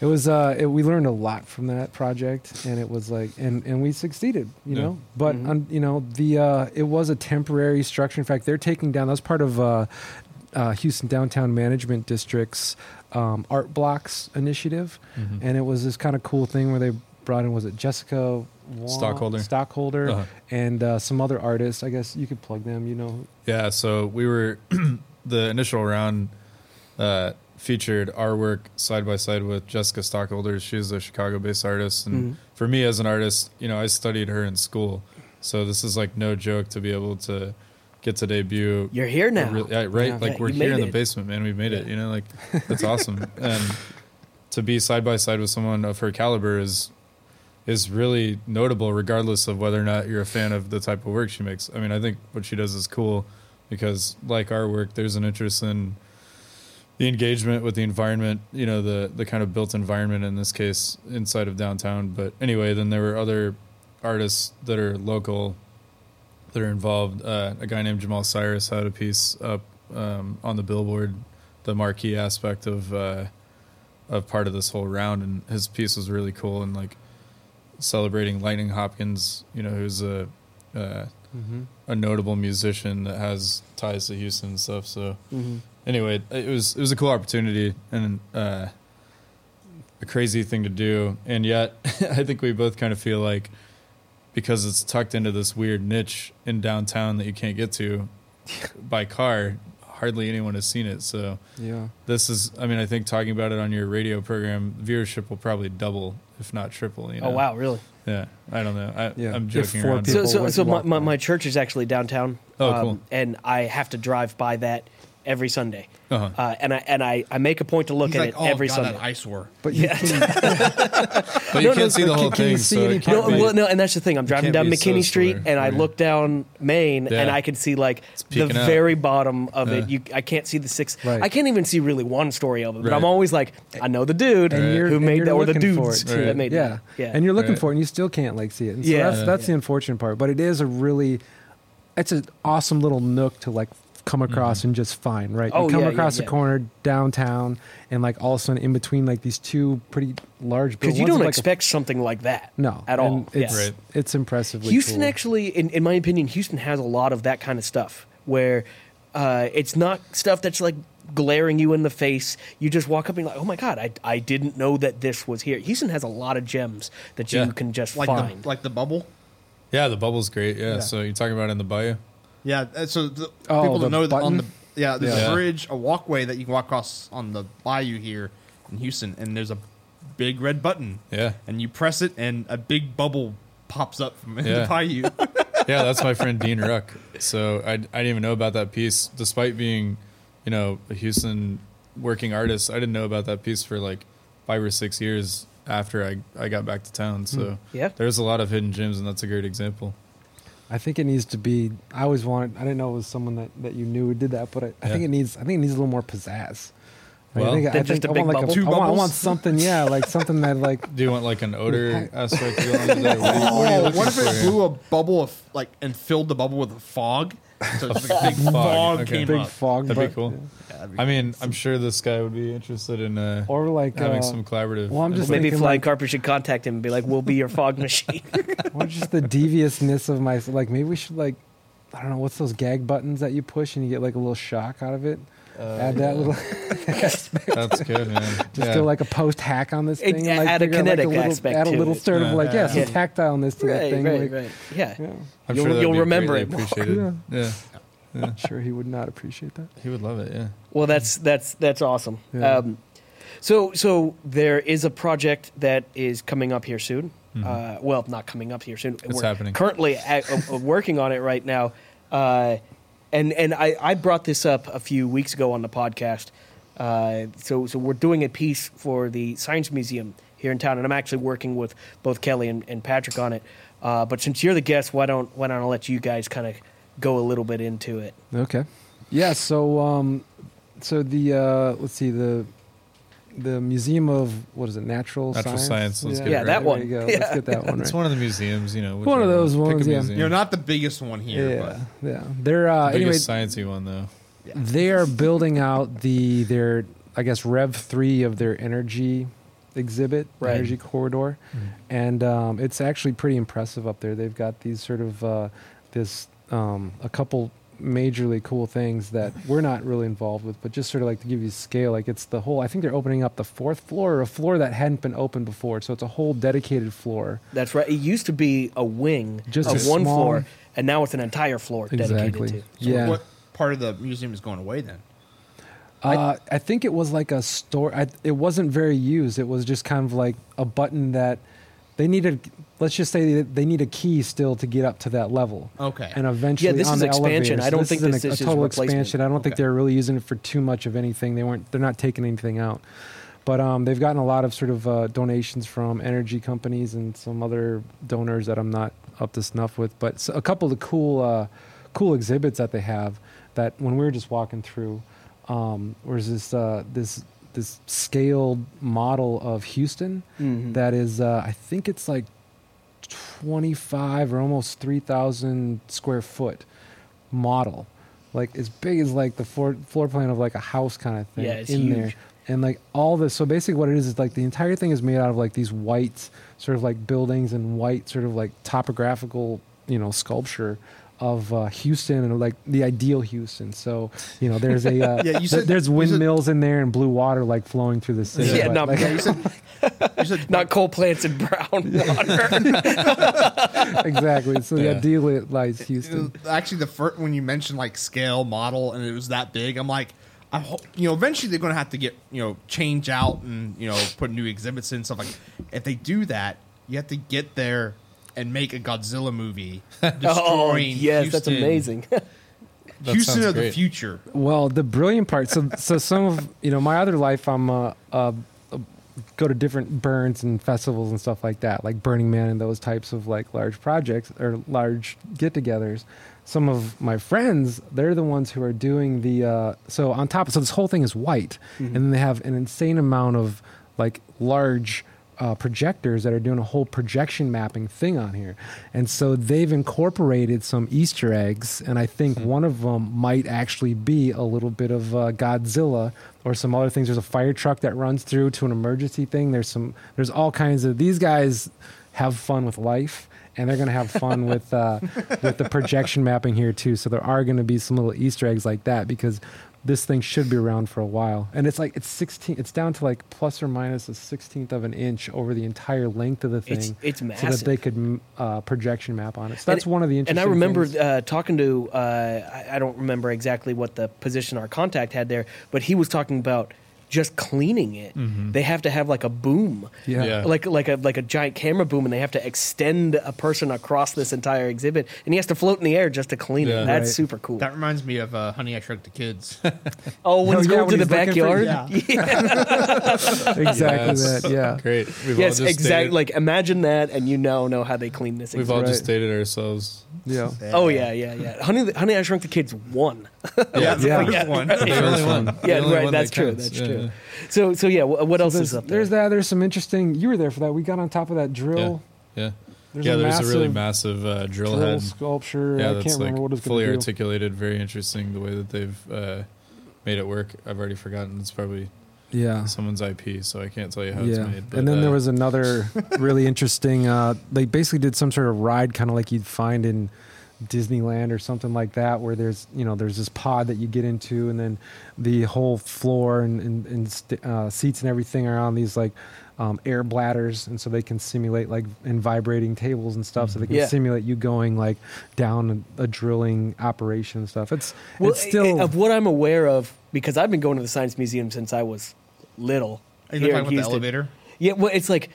it was. Uh, it, we learned a lot from that project, and it was like, and and we succeeded. You Yeah. know, but Mhm. um, you know, the uh, it was a temporary structure. In fact, they're taking down. That's part of uh, uh, Houston Downtown Management District's um, art blocks initiative, Mhm. and it was this kind of cool thing where they brought in was it Jessica Wong- Stockholder. Stockholder, Uh-huh. and uh, some other artists. I guess you could plug them. You know, yeah. So we were the initial round uh, featured our work side by side with Jessica Stockholder. She's a Chicago-based artist, and Mhm. for me as an artist, you know, I studied her in school, so this is like no joke to be able to get to debut You're here now. yeah, right. Yeah. Like we're you here in the it. basement, man. We made it. You know, like that's awesome. And to be side by side with someone of her caliber is is really notable, regardless of whether or not you're a fan of the type of work she makes. I mean, I think what she does is cool because, like our work, there's an interest in the engagement with the environment. You know, the the kind of built environment in this case inside of downtown. But anyway, then there were other artists that are local that are involved. Uh, a guy named Jamal Cyrus had a piece up um, on the billboard, the marquee aspect of uh, of part of this whole round, and his piece was really cool and like celebrating Lightning Hopkins, you know, who's a uh, a notable musician that has ties to Houston and stuff. So Mhm. anyway, it was it was a cool opportunity and uh, a crazy thing to do, and yet I think we both kind of feel like because it's tucked into this weird niche in downtown that you can't get to by car, hardly anyone has seen it. So yeah. this is, I mean, I think talking about it on your radio program, viewership will probably double, if not triple. You know? Oh wow, really? Yeah, I don't know. I, Yeah. I'm If joking four around. So, People so, so my, my, my church is actually downtown. um, Oh, cool. And I have to drive by that every Sunday. Uh-huh. Uh, and I and I, I make a point to look He's at like, it oh every god, Sunday. that eyesore. But you Yeah. can, But you No, can't no, see the but whole can- can you thing. see so it any- can't No, be- well, no, and that's the thing. I'm driving down be so McKinney Street, and I look down Main, and I can see like the out. very bottom of Yeah. it. You, I can't see the six. Right. I can't even see really one story of it. But Right. I'm always like, I know the dude and you're, who and made that, or the looking for dudes it, that made yeah. Yeah, and you're looking for it, and you still can't like see it. And so Yeah. that's Yeah. that's the unfortunate part. But it is a really, it's an awesome little nook to like come across Mm-hmm. and just find. Right, Oh, you come yeah, yeah, across yeah. a corner downtown, and like all of a sudden in between like these two pretty large because buildings. you don't like a- expect something like that. no at all. It's Yeah. Right. it's impressively. Houston cool. actually, in, in my opinion, Houston has a lot of that kind of stuff where uh, it's not stuff that's like glaring you in the face. You just walk up and you're like, oh my god, I, I didn't know that this was here. Houston has a lot of gems that you Yeah. can just Like find. the like the bubble. Yeah, the bubble's great. Yeah. Yeah. So you're talking about in the bayou? Yeah, uh, so the, Oh, people the that know that on the button? yeah, there's Yeah. a bridge, a walkway that you can walk across on the bayou here in Houston, and there's a big red button, Yeah. and you press it, and a big bubble pops up from Yeah. the bayou. yeah, that's my friend Dean Ruck. So I, I didn't even know about that piece, despite being, you know, a Houston working artist. I didn't know about that piece for like five or six years after I, I got back to town. So yeah. there's a lot of hidden gems, and that's a great example. I think it needs to be. I always wanted. I didn't know it was someone that, that you knew who did that, but I, I Yeah. think it needs. I think it needs a little more pizzazz. Well- I think, I just think a I big want like bubble? a, Two I want, I want something. Yeah, like something that like. Do you want like an odor aspect? to it? What what are you Oh, looking what if it blew a bubble of like and filled the bubble with a fog? So it's like a big Fog, fog okay. came Big up. fog. That'd be but- cool. Yeah, that'd be I mean, I'm sure this guy would be interested in uh, Or like having uh, some collaborative. well, I'm just Maybe thinking, Flying like- Carpet should contact him and be like, "We'll be your fog machine." or just the deviousness of my like maybe we should like I don't know what's those gag buttons that you push and you get like a little shock out of it. Add that little, That's good, man. just yeah. do like a post hack on this It- thing. and, like, add a figure out, like, kinetic little, aspect Add a little it. sort of Yeah. like yeah, some Yeah. tactileness to that Right, thing. right, like, right. Yeah. Yeah, I'm You'll- sure that'd you'll be remember greatly it. Appreciated. yeah. I'm sure he would not appreciate that. he would love it. Yeah. Well, that's that's that's awesome. Yeah. Um, so so there is a project that is coming up here soon. Uh, well, not coming up here soon. Mm-hmm. It's We're happening. Currently at, uh, uh, working on it right now. Uh, and and I, I brought this up a few weeks ago on the podcast. Uh, so so we're doing a piece for the Science Museum here in town, and I'm actually working with both Kelly and, and Patrick on it. Uh, but since you're the guest, why don't why don't I let you guys kind of go a little bit into it? Okay. Yeah. So, um, so the uh, let's see the the Museum of what is it? Natural, Natural Science, let's yeah, get it Yeah, that right. one. There you. Yeah. Let's get that one It's one of the museums, you know. One of whichever. those Pick a ones, yeah. museum. You know, not the biggest one here, yeah, yeah. They're uh, the anyway. biggest sciencey one though. They are building out the their I guess Rev three of their energy exhibit, Right. energy corridor, and um, it's actually pretty impressive up there. They've got these sort of uh, this um, a couple majorly cool things that we're not really involved with, but just sort of like to give you scale. Like it's the whole. I think they're opening up the fourth floor, or a floor that hadn't been opened before. So it's a whole dedicated floor. That's right. It used to be a wing Just of a one small- floor, and now it's an entire floor dedicated to. So yeah. what part of the museum is going away then? Uh, I think it was like a store. I, it wasn't very used. It was just kind of like a button that they needed. Let's just say that they need a key still to get up to that level. Okay. And eventually, Yeah, this on is the expansion. elevators. I don't this think is an- this a total expansion. I don't think they're really using it for too much of anything. They weren't. They're not taking anything out. But um, they've gotten a lot of sort of uh, donations from energy companies and some other donors that I'm not up to snuff with. But a couple of cool, uh, cool exhibits that they have that when we were just walking through, um, was this uh, this this scaled model of Houston Mhm. that is uh, I think it's like 25 or almost 3,000 square foot model. Like as big as like the floor, floor plan of like a house kind of thing Yeah, in there. And like all this, so basically what it is is like the entire thing is made out of like these white sort of like buildings and white sort of like topographical, you know, sculpture of uh, Houston and like the ideal Houston. So you know, there's a uh, Yeah, you th- said- there's you said- windmills in there and blue water like flowing through the city. Yeah, but, not- like- Yeah, you said, you said Not coal plants and brown water. exactly. So the Yeah. idealized it Houston. was- actually the first when you mentioned like scale model and it was that big. I'm like, I hope you know eventually they're going to have to get you know change out and you know put new exhibits in and stuff like. If they do that, you have to get there and make a Godzilla movie oh, destroying. yes, that's amazing. That Houston sounds of the future. Well, the brilliant part. So, so some of you know my other life, I'm uh, uh, uh, go to different burns and festivals and stuff like that, like Burning Man and those types of like large projects or large get-togethers. Some of my friends, they're the ones who are doing the. Uh, so on top, so this whole thing is white, and then they have an insane amount of like large uh, projectors that are doing a whole projection mapping thing on here. And so they've incorporated some Easter eggs, and I think one of them might actually be a little bit of uh, Godzilla or some other things. There's a fire truck that runs through to an emergency thing. There's some. There's all kinds of. These guys have fun with life. And they're going to have fun with uh, with the projection mapping here too. So there are going to be some little Easter eggs like that because this thing should be around for a while. And it's like it's 16. It's down to like plus or minus a sixteenth of an inch over the entire length of the thing. It's- it's so that they could uh, projection map on it. So that's And- one of the interesting. And. I remember uh, talking to, uh, I, I don't remember exactly what the position our contact had there, but he was talking about just cleaning it. They have to have like a boom, Yeah. Yeah. like like a like a giant camera boom, and they have to extend a person across this entire exhibit, and he has to float in the air just to clean Yeah. it. That's Right. super cool. That reminds me of uh, Honey I Shrunk the Kids. oh, when Oh, he's yeah, going when to the he's looking for- backyard. yeah. exactly Yes. that. Yeah. Great. We've Yes, exactly. Like imagine that, and you now know how they clean this. we've all exhibit. just Right. stated ourselves. Yeah. Oh yeah, yeah, yeah. Honey, Honey, I Shrunk the Kids won. yeah, the Yeah. first one. The only one. Yeah, right. That's true. That's true. Yeah. So, so yeah. What, what else is up there? there's that. There's some interesting. You were there for that. We got on top of that drill. Yeah. There's yeah, a there's a really massive massive uh, drill, drill head. sculpture. Yeah, I that's can't like remember what it's fully going do. articulated. Very interesting the way that they've uh, made it work. I've already forgotten. It's probably Yeah. someone's IP, so I can't tell you how it's made. But, and then there uh, was another really interesting. Uh, they basically did some sort of ride, kind of like you'd find in Disneyland or something like that, where there's you know there's this pod that you get into, and then the whole floor and and, and st- uh, seats and everything are on these like um, air bladders, and so they can simulate like and vibrating tables and stuff, so they can Yeah. simulate you going like down a, a drilling operation and stuff. It's Well, it's still of what I'm aware of, because I've been going to the Science Museum since I was little. Are you here talking about the elevator? Yeah, well, it's like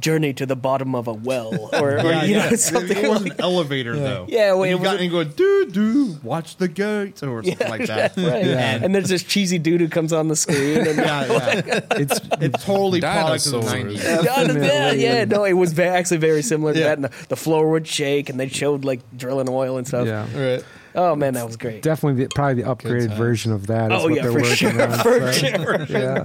journey to the bottom of a well, or, or you know, something. It was like- an elevator though. Yeah, well, And it you got was- in going doo doo, watch the gates or something Yeah, like that. right. Yeah. And there's this cheesy dude who comes on the screen. And, Yeah, yeah. it's It's totally product of the nineties. yeah, yeah, yeah, no, it was ve- actually very similar to Yeah. that. And the, the floor would shake, and they showed like drilling oil and stuff. yeah. Right. Oh man, that was great. Definitely, the, probably the upgraded version of that. Is Oh what yeah, they're for working sure, on, for so, sure. Yeah,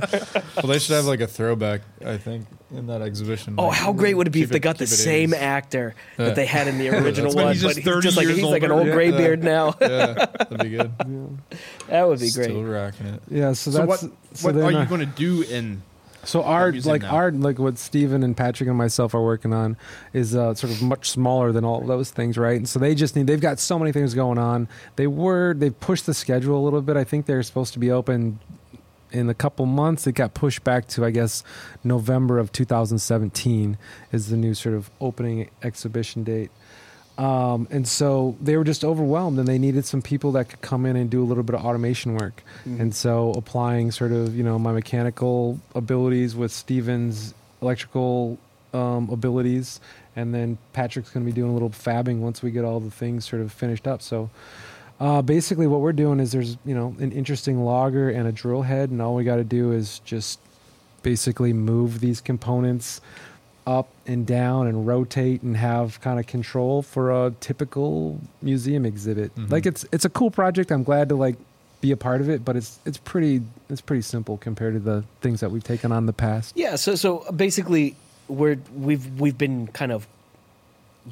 Well, they should have like a throwback. I think in that exhibition. Oh, Like, how great would it be if they got the same 80s. actor Yeah. that they had in the original one? he's just but he's just like years he's like an old gray Yeah. beard now. Yeah, that'd be good. that would be great. Still rocking it. yeah. So So that's what? so what then, are you going to do in? So our like now? our like what Stephen and Patrick and myself are working on is uh, sort of much smaller than all those things, right? And so they just need they've got so many things going on. They were they pushed the schedule a little bit. I think they're supposed to be open in a couple months. It got pushed back to I guess November of 2017 is the new sort of opening exhibition date. Um, and so they were just overwhelmed and they needed some people that could come in and do a little bit of automation work. And so applying sort of, you know, my mechanical abilities with Stephen's electrical um, abilities. And then Patrick's going to be doing a little fabbing once we get all the things sort of finished up. So uh, basically what we're doing is there's, you know, an interesting logger and a drill head. And all we got to do is just basically move these components up and down and rotate and have kind of control for a typical museum exhibit. Mhm. Like it's it's a cool project. I'm glad to like be a part of it, but it's it's pretty it's pretty simple compared to the things that we've taken on in the past. Yeah, so so basically, we're we've we've been kind of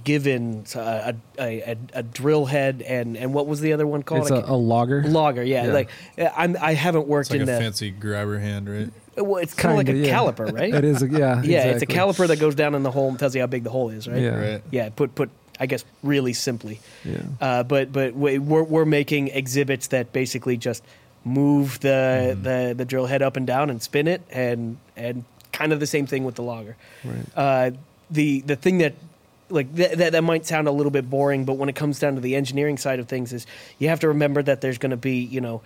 given a a, a, a drill head and and what was the other one called? It's I a, can't- a logger. logger. Yeah, Yeah. like I'm I haven't worked It's like in a the. fancy grabber hand, right? Well, it's kind of like a yeah. caliper, right? It is a, yeah. Yeah, it's a caliper that goes down in the hole and tells you how big the hole is, right? Yeah. Right. Yeah, put put I guess really simply. Yeah. Uh, but but we- we're we're making exhibits that basically just move the Mm-hmm. the the drill head up and down and spin it and and kind of the same thing with the logger. Right. Uh, the the thing that like th- that that might sound a little bit boring, but when it comes down to the engineering side of things, is you have to remember that there's going to be you know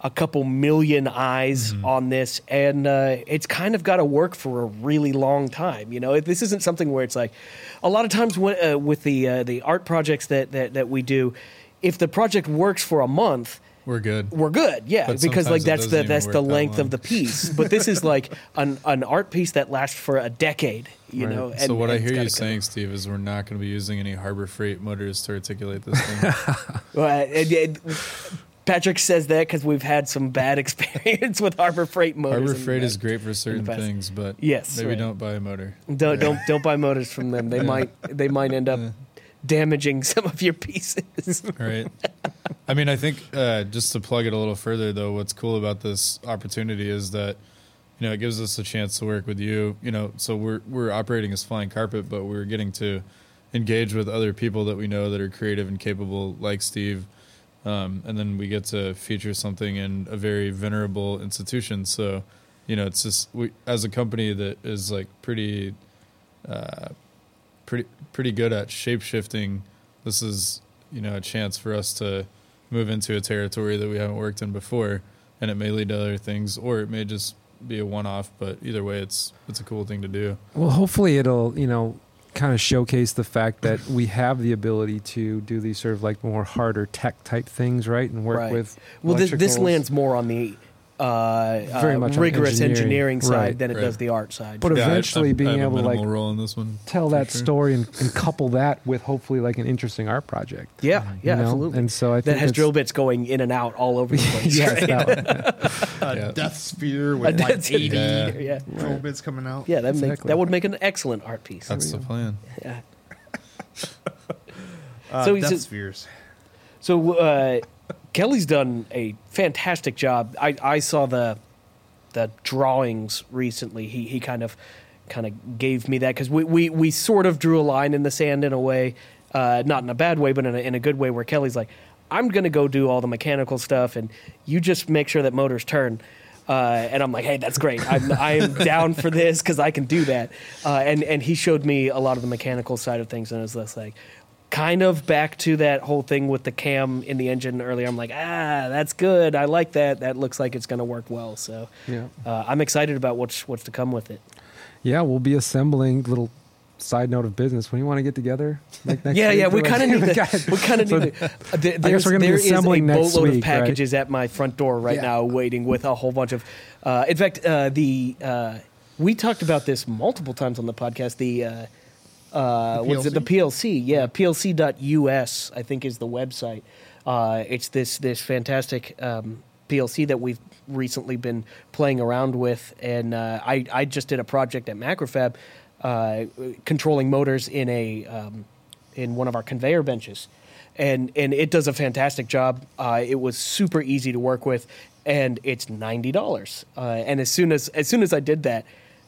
a couple million eyes on this, and uh, it's kind of got to work for a really long time. You know, this isn't something where it's like a lot of times when, uh, with the uh, the art projects that, that that we do, if the project works for a month, We're good. we're good, yeah, But because like that's the that's the that length of the piece. But this is like an an art piece that lasts for a decade, you Right. know. so what I hear you saying, Steve, is we're not going to be using any Harbor Freight motors to articulate this thing. Well, it- it- Patrick says that because we've had some bad experience with Harbor Freight motors. Harbor Freight is great for certain things, but Yes, maybe right. don't buy a motor. Don't don't don't buy motors from them. They might they might end up Yeah. damaging some of your pieces. right? I mean, I think uh, just to plug it a little further, though, what's cool about this opportunity is that you know it gives us a chance to work with you. You know, so we're we're operating as Flying Carpet, but we're getting to engage with other people that we know that are creative and capable, like Steve. Um, and then we get to feature something in a very venerable institution. So, you know, it's just we as a company that is like pretty, uh, pretty pretty good at shape shifting. This is you know a chance for us to move into a territory that we haven't worked in before, and it may lead to other things, or it may just be a one-off. But either way, it's it's a cool thing to do. Well, hopefully it'll, you know, kind of showcase the fact that we have the ability to do these sort of like more harder tech type things, right? And work Right. with Well, this, this lands more on the uh, Very uh, much on rigorous engineering. engineering, side Right. than it Right. does the art side. But Yeah, eventually I- I being have a able to like role in this one. tell that sure. story and, and couple that with hopefully like an interesting art project. yeah, you yeah, know? absolutely. And so I think that has drill bits going in and out all over the place. yes, right? that one. A Yeah. death sphere A with like death sphere, 80 Yeah. yeah. drill bits coming out. Yeah, that make, Exactly. that would make an excellent art piece. That's the plan. Yeah. Uh, So he's death a- spheres. So uh, Kelly's done a fantastic job. I, I saw the the drawings recently. He he kind of kind of gave me that because we, we we sort of drew a line in the sand in a way. uh, not in a bad way, but in a, in a good way, where Kelly's like, I'm gonna go do all the mechanical stuff, and you just make sure that motors turn. Uh, and I'm like, hey, that's great. I'm I'm down for this because I can do that. Uh, and and he showed me a lot of the mechanical side of things, and it was just like, kind of back to that whole thing with the cam in the engine earlier. I'm like, ah, that's good. I like that. That looks like it's going to work well. So Yeah. uh, I'm excited about what's what's to come with it. Yeah, we'll be assembling little side note of business when you want to get together. Like next yeah, week yeah, we kind of need to. We kind of So need to. Uh, there, I guess we're gonna be a assembling next boatload week, of right? packages at my front door right Yeah. now, waiting with a whole bunch of. Uh, in fact, uh, the uh, we talked about this multiple times on the podcast. The uh, what's it? The PLC, yeah, PLC.us, I think is the website. Uh, it's this this fantastic um, PLC that we've recently been playing around with, and uh, I I just did a project at Macrofab, uh, controlling motors in a um, in one of our conveyor benches, and and it does a fantastic job. Uh, it was super easy to work with, and it's ninety dollars. Uh, and as soon as as soon as I did that,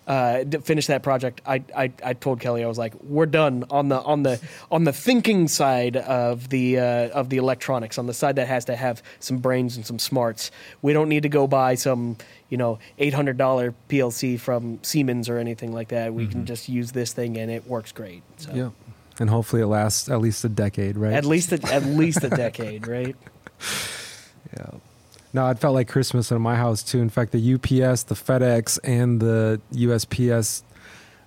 uh, finish that project, I, I I told Kelly I was like, we're done on the on the on the thinking side of the uh, of the electronics, on the side that has to have some brains and some smarts. We don't need to go buy some you know eight hundred dollar PLC from Siemens or anything like that. We can just use this thing and it works great. So. Yeah. And hopefully it lasts at least a decade, right? At least a, at least a decade, right? Yeah. No, it felt like Christmas in my house too. In fact, the UPS, the FedEx, and the USPS,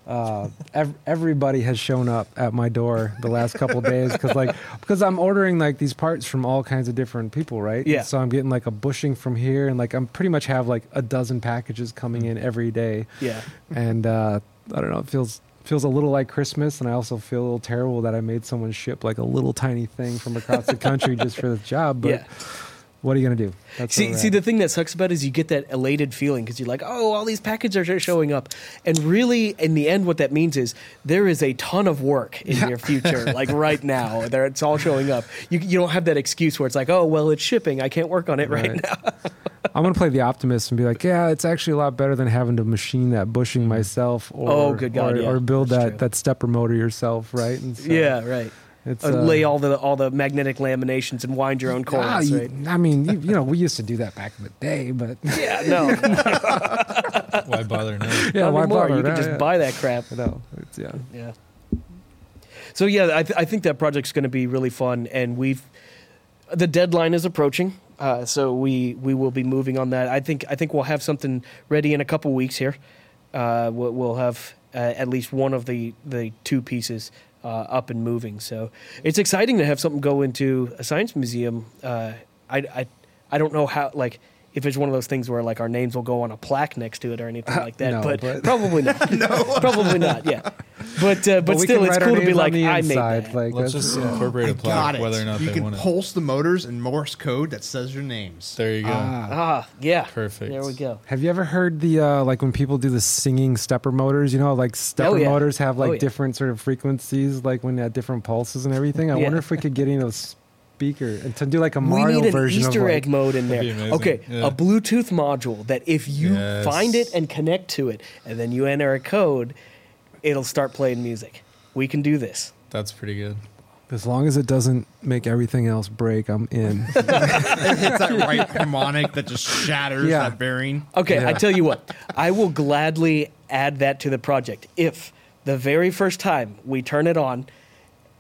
uh, ev- everybody has shown up at my door the last couple of days because, like, because I'm ordering like these parts from all kinds of different people, right? Yeah. So I'm getting like a bushing from here, and like I'm pretty much have like a dozen packages coming in every day, Yeah. and uh, I don't know, it feels feels a little like Christmas, and I also feel a little terrible that I made someone ship like a little tiny thing from across the country just for this job, but. yeah. What are you gonna do? That's See, see, the thing that sucks about it is you get that elated feeling because you're like, oh, all these packages are showing up, and really, in the end, what that means is there is a ton of work in your future, like right now. There, it's all showing up. You you don't have that excuse where it's like, oh, well, it's shipping. I can't work on it right, Right. now. I'm gonna play the optimist and be like, yeah, it's actually a lot better than having to machine that bushing myself, or Oh, God, or, yeah. or build That's that true. that stepper motor yourself, right? And so yeah, right. It's Uh, uh, lay all the all the magnetic laminations and wind your own coils, ah, you- right? I mean, you, you know, we used to do that back in the day, but Yeah, no, Why bother now? yeah, not why anymore. bother? You can just yeah. buy that crap. No, it's yeah. Yeah. So yeah, I, th- I think that project's going to be really fun, and we've the deadline is approaching, uh, so we we will be moving on that. I think I think we'll have something ready in a couple weeks here. Uh, we'll, we'll have uh, at least one of the the two pieces uh, up and moving. So it's exciting to have something go into a science museum. Uh, I, I I don't know how like. If it's one of those things where like our names will go on a plaque next to it or anything like that, no, but, but- probably not. no, probably not. Yeah, but uh, but, we still, it's cool to be like the I made inside, that. Like Let's that's- just yeah. incorporate a I got plaque, it. whether or not you they can want it. pulse the motors in Morse code that says your names. There you go. Ah. Ah, yeah, Perfect. There we go. Have you ever heard the uh, like when people do the singing stepper motors? You know, like stepper Oh, yeah. motors have like Oh, yeah. different sort of frequencies, like when they have different pulses and everything. I Yeah. wonder if we could get in a speaker and to do like a We Mario need an version Easter of like, egg mode in there. That'd be amazing. Okay, Yeah. a Bluetooth module that if you Yes. find it and connect to it, and then you enter a code, it'll start playing music. We can do this. That's pretty good. As long as it doesn't make everything else break, I'm in. it's that right harmonic that just shatters Yeah. that bearing. Okay, I tell you what, I will gladly add that to the project if the very first time we turn it on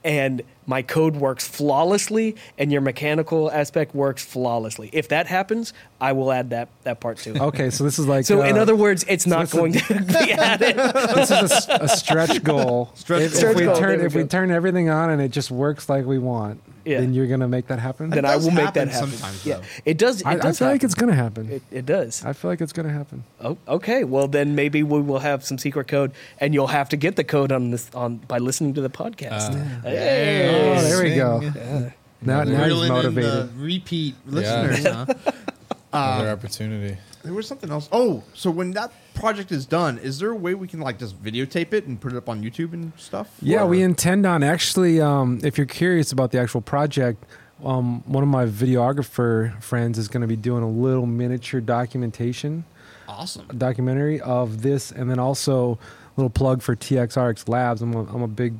and my code works flawlessly and your mechanical aspect works flawlessly. If that happens, I will add that that part too. okay, so this is like So, in uh, other words, it's not it's a- going to be added. this is a stretch goal. Stretch if, goal. if we goal, turn if we turn everything on and it just works like we want, Yeah. then you're gonna make that happen. then I does will make that happen happen. sometimes, yeah, though. it does. It I, I does feel like happen. it's gonna happen. It, it does. I feel like it's gonna happen. Oh, okay. Well, then maybe we will have some secret code, and you'll have to get the code on this on by listening to the podcast. Ah. Hey. Oh, there we Sing. go. Now, now he's Reeling in motivated. the repeat listeners. Huh? Another opportunity. There was something else. Oh, so when that project is done, is there a way we can like just videotape it and put it up on YouTube and stuff? Yeah, Or- we intend on actually. Um, if you're curious about the actual project, um, one of my videographer friends is going to be doing a little miniature documentation, awesome. a documentary of this, and then also a little plug for TXRX Labs. I'm a, I'm a big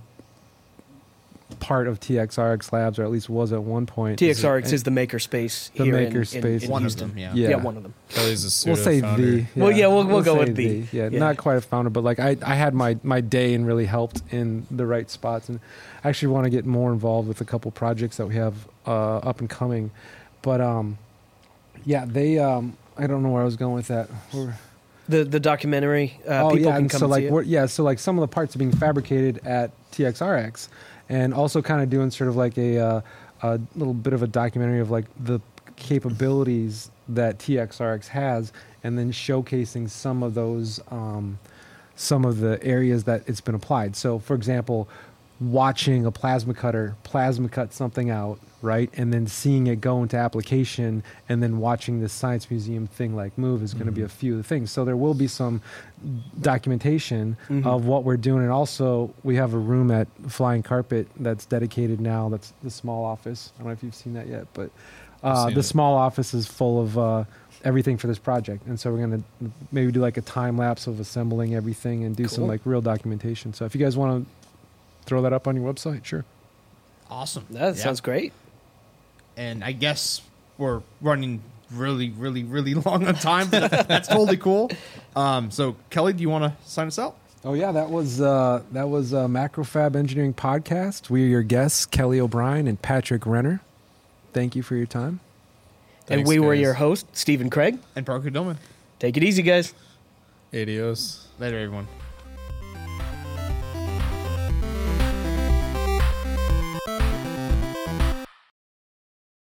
part of TXRX Labs, or at least was at one point. TXRX is the maker space The here in- maker in- space. in One of Houston. them, yeah. Yeah. Yeah, one of them. Kelly's a pseudo We'll say founder. the. Well, yeah, we'll- we'll go say with the. Yeah, Yeah. not quite a founder, but like I, I had my my day and really helped in the right spots, and I actually want to get more involved with a couple projects that we have uh, up and coming. But um, yeah, they um, I don't know where I was going with that. We're- The the documentary. Uh, oh people yeah, can and come so and like see it. we're, yeah, so like some of the parts are being fabricated at TXRX, and also kind of doing sort of like a uh, a little bit of a documentary of like the capabilities that TXRX has, and then showcasing some of those um, some of the areas that it's been applied. So, for example, watching a plasma cutter plasma cut something out, right, and then seeing it go into application, and then watching this science museum thing like move is going to be a few of the things. So there will be some documentation Mhm. of what we're doing, and also we have a room at Flying Carpet that's dedicated now. That's the small office. I don't know if you've seen that yet, but uh, the it. small office is full of uh, everything for this project, and so we're gonna maybe do like a time lapse of assembling everything and do some like real documentation. So if you guys want to throw that up on your website, sure. Awesome. That Yeah. sounds great. And I guess we're running really, really, really long on time, but that's, that's totally cool. Um, so Kelly, do you want to sign us out? Oh yeah, that was uh, that was uh, Macrofab Engineering Podcast. We are your guests, Kelly O'Brien and Patrick Renner. Thank you for your time. and Thanks, we were your host, Stephen Kraig. And Parker Dolman. Take it easy, guys. Adios. Later, everyone.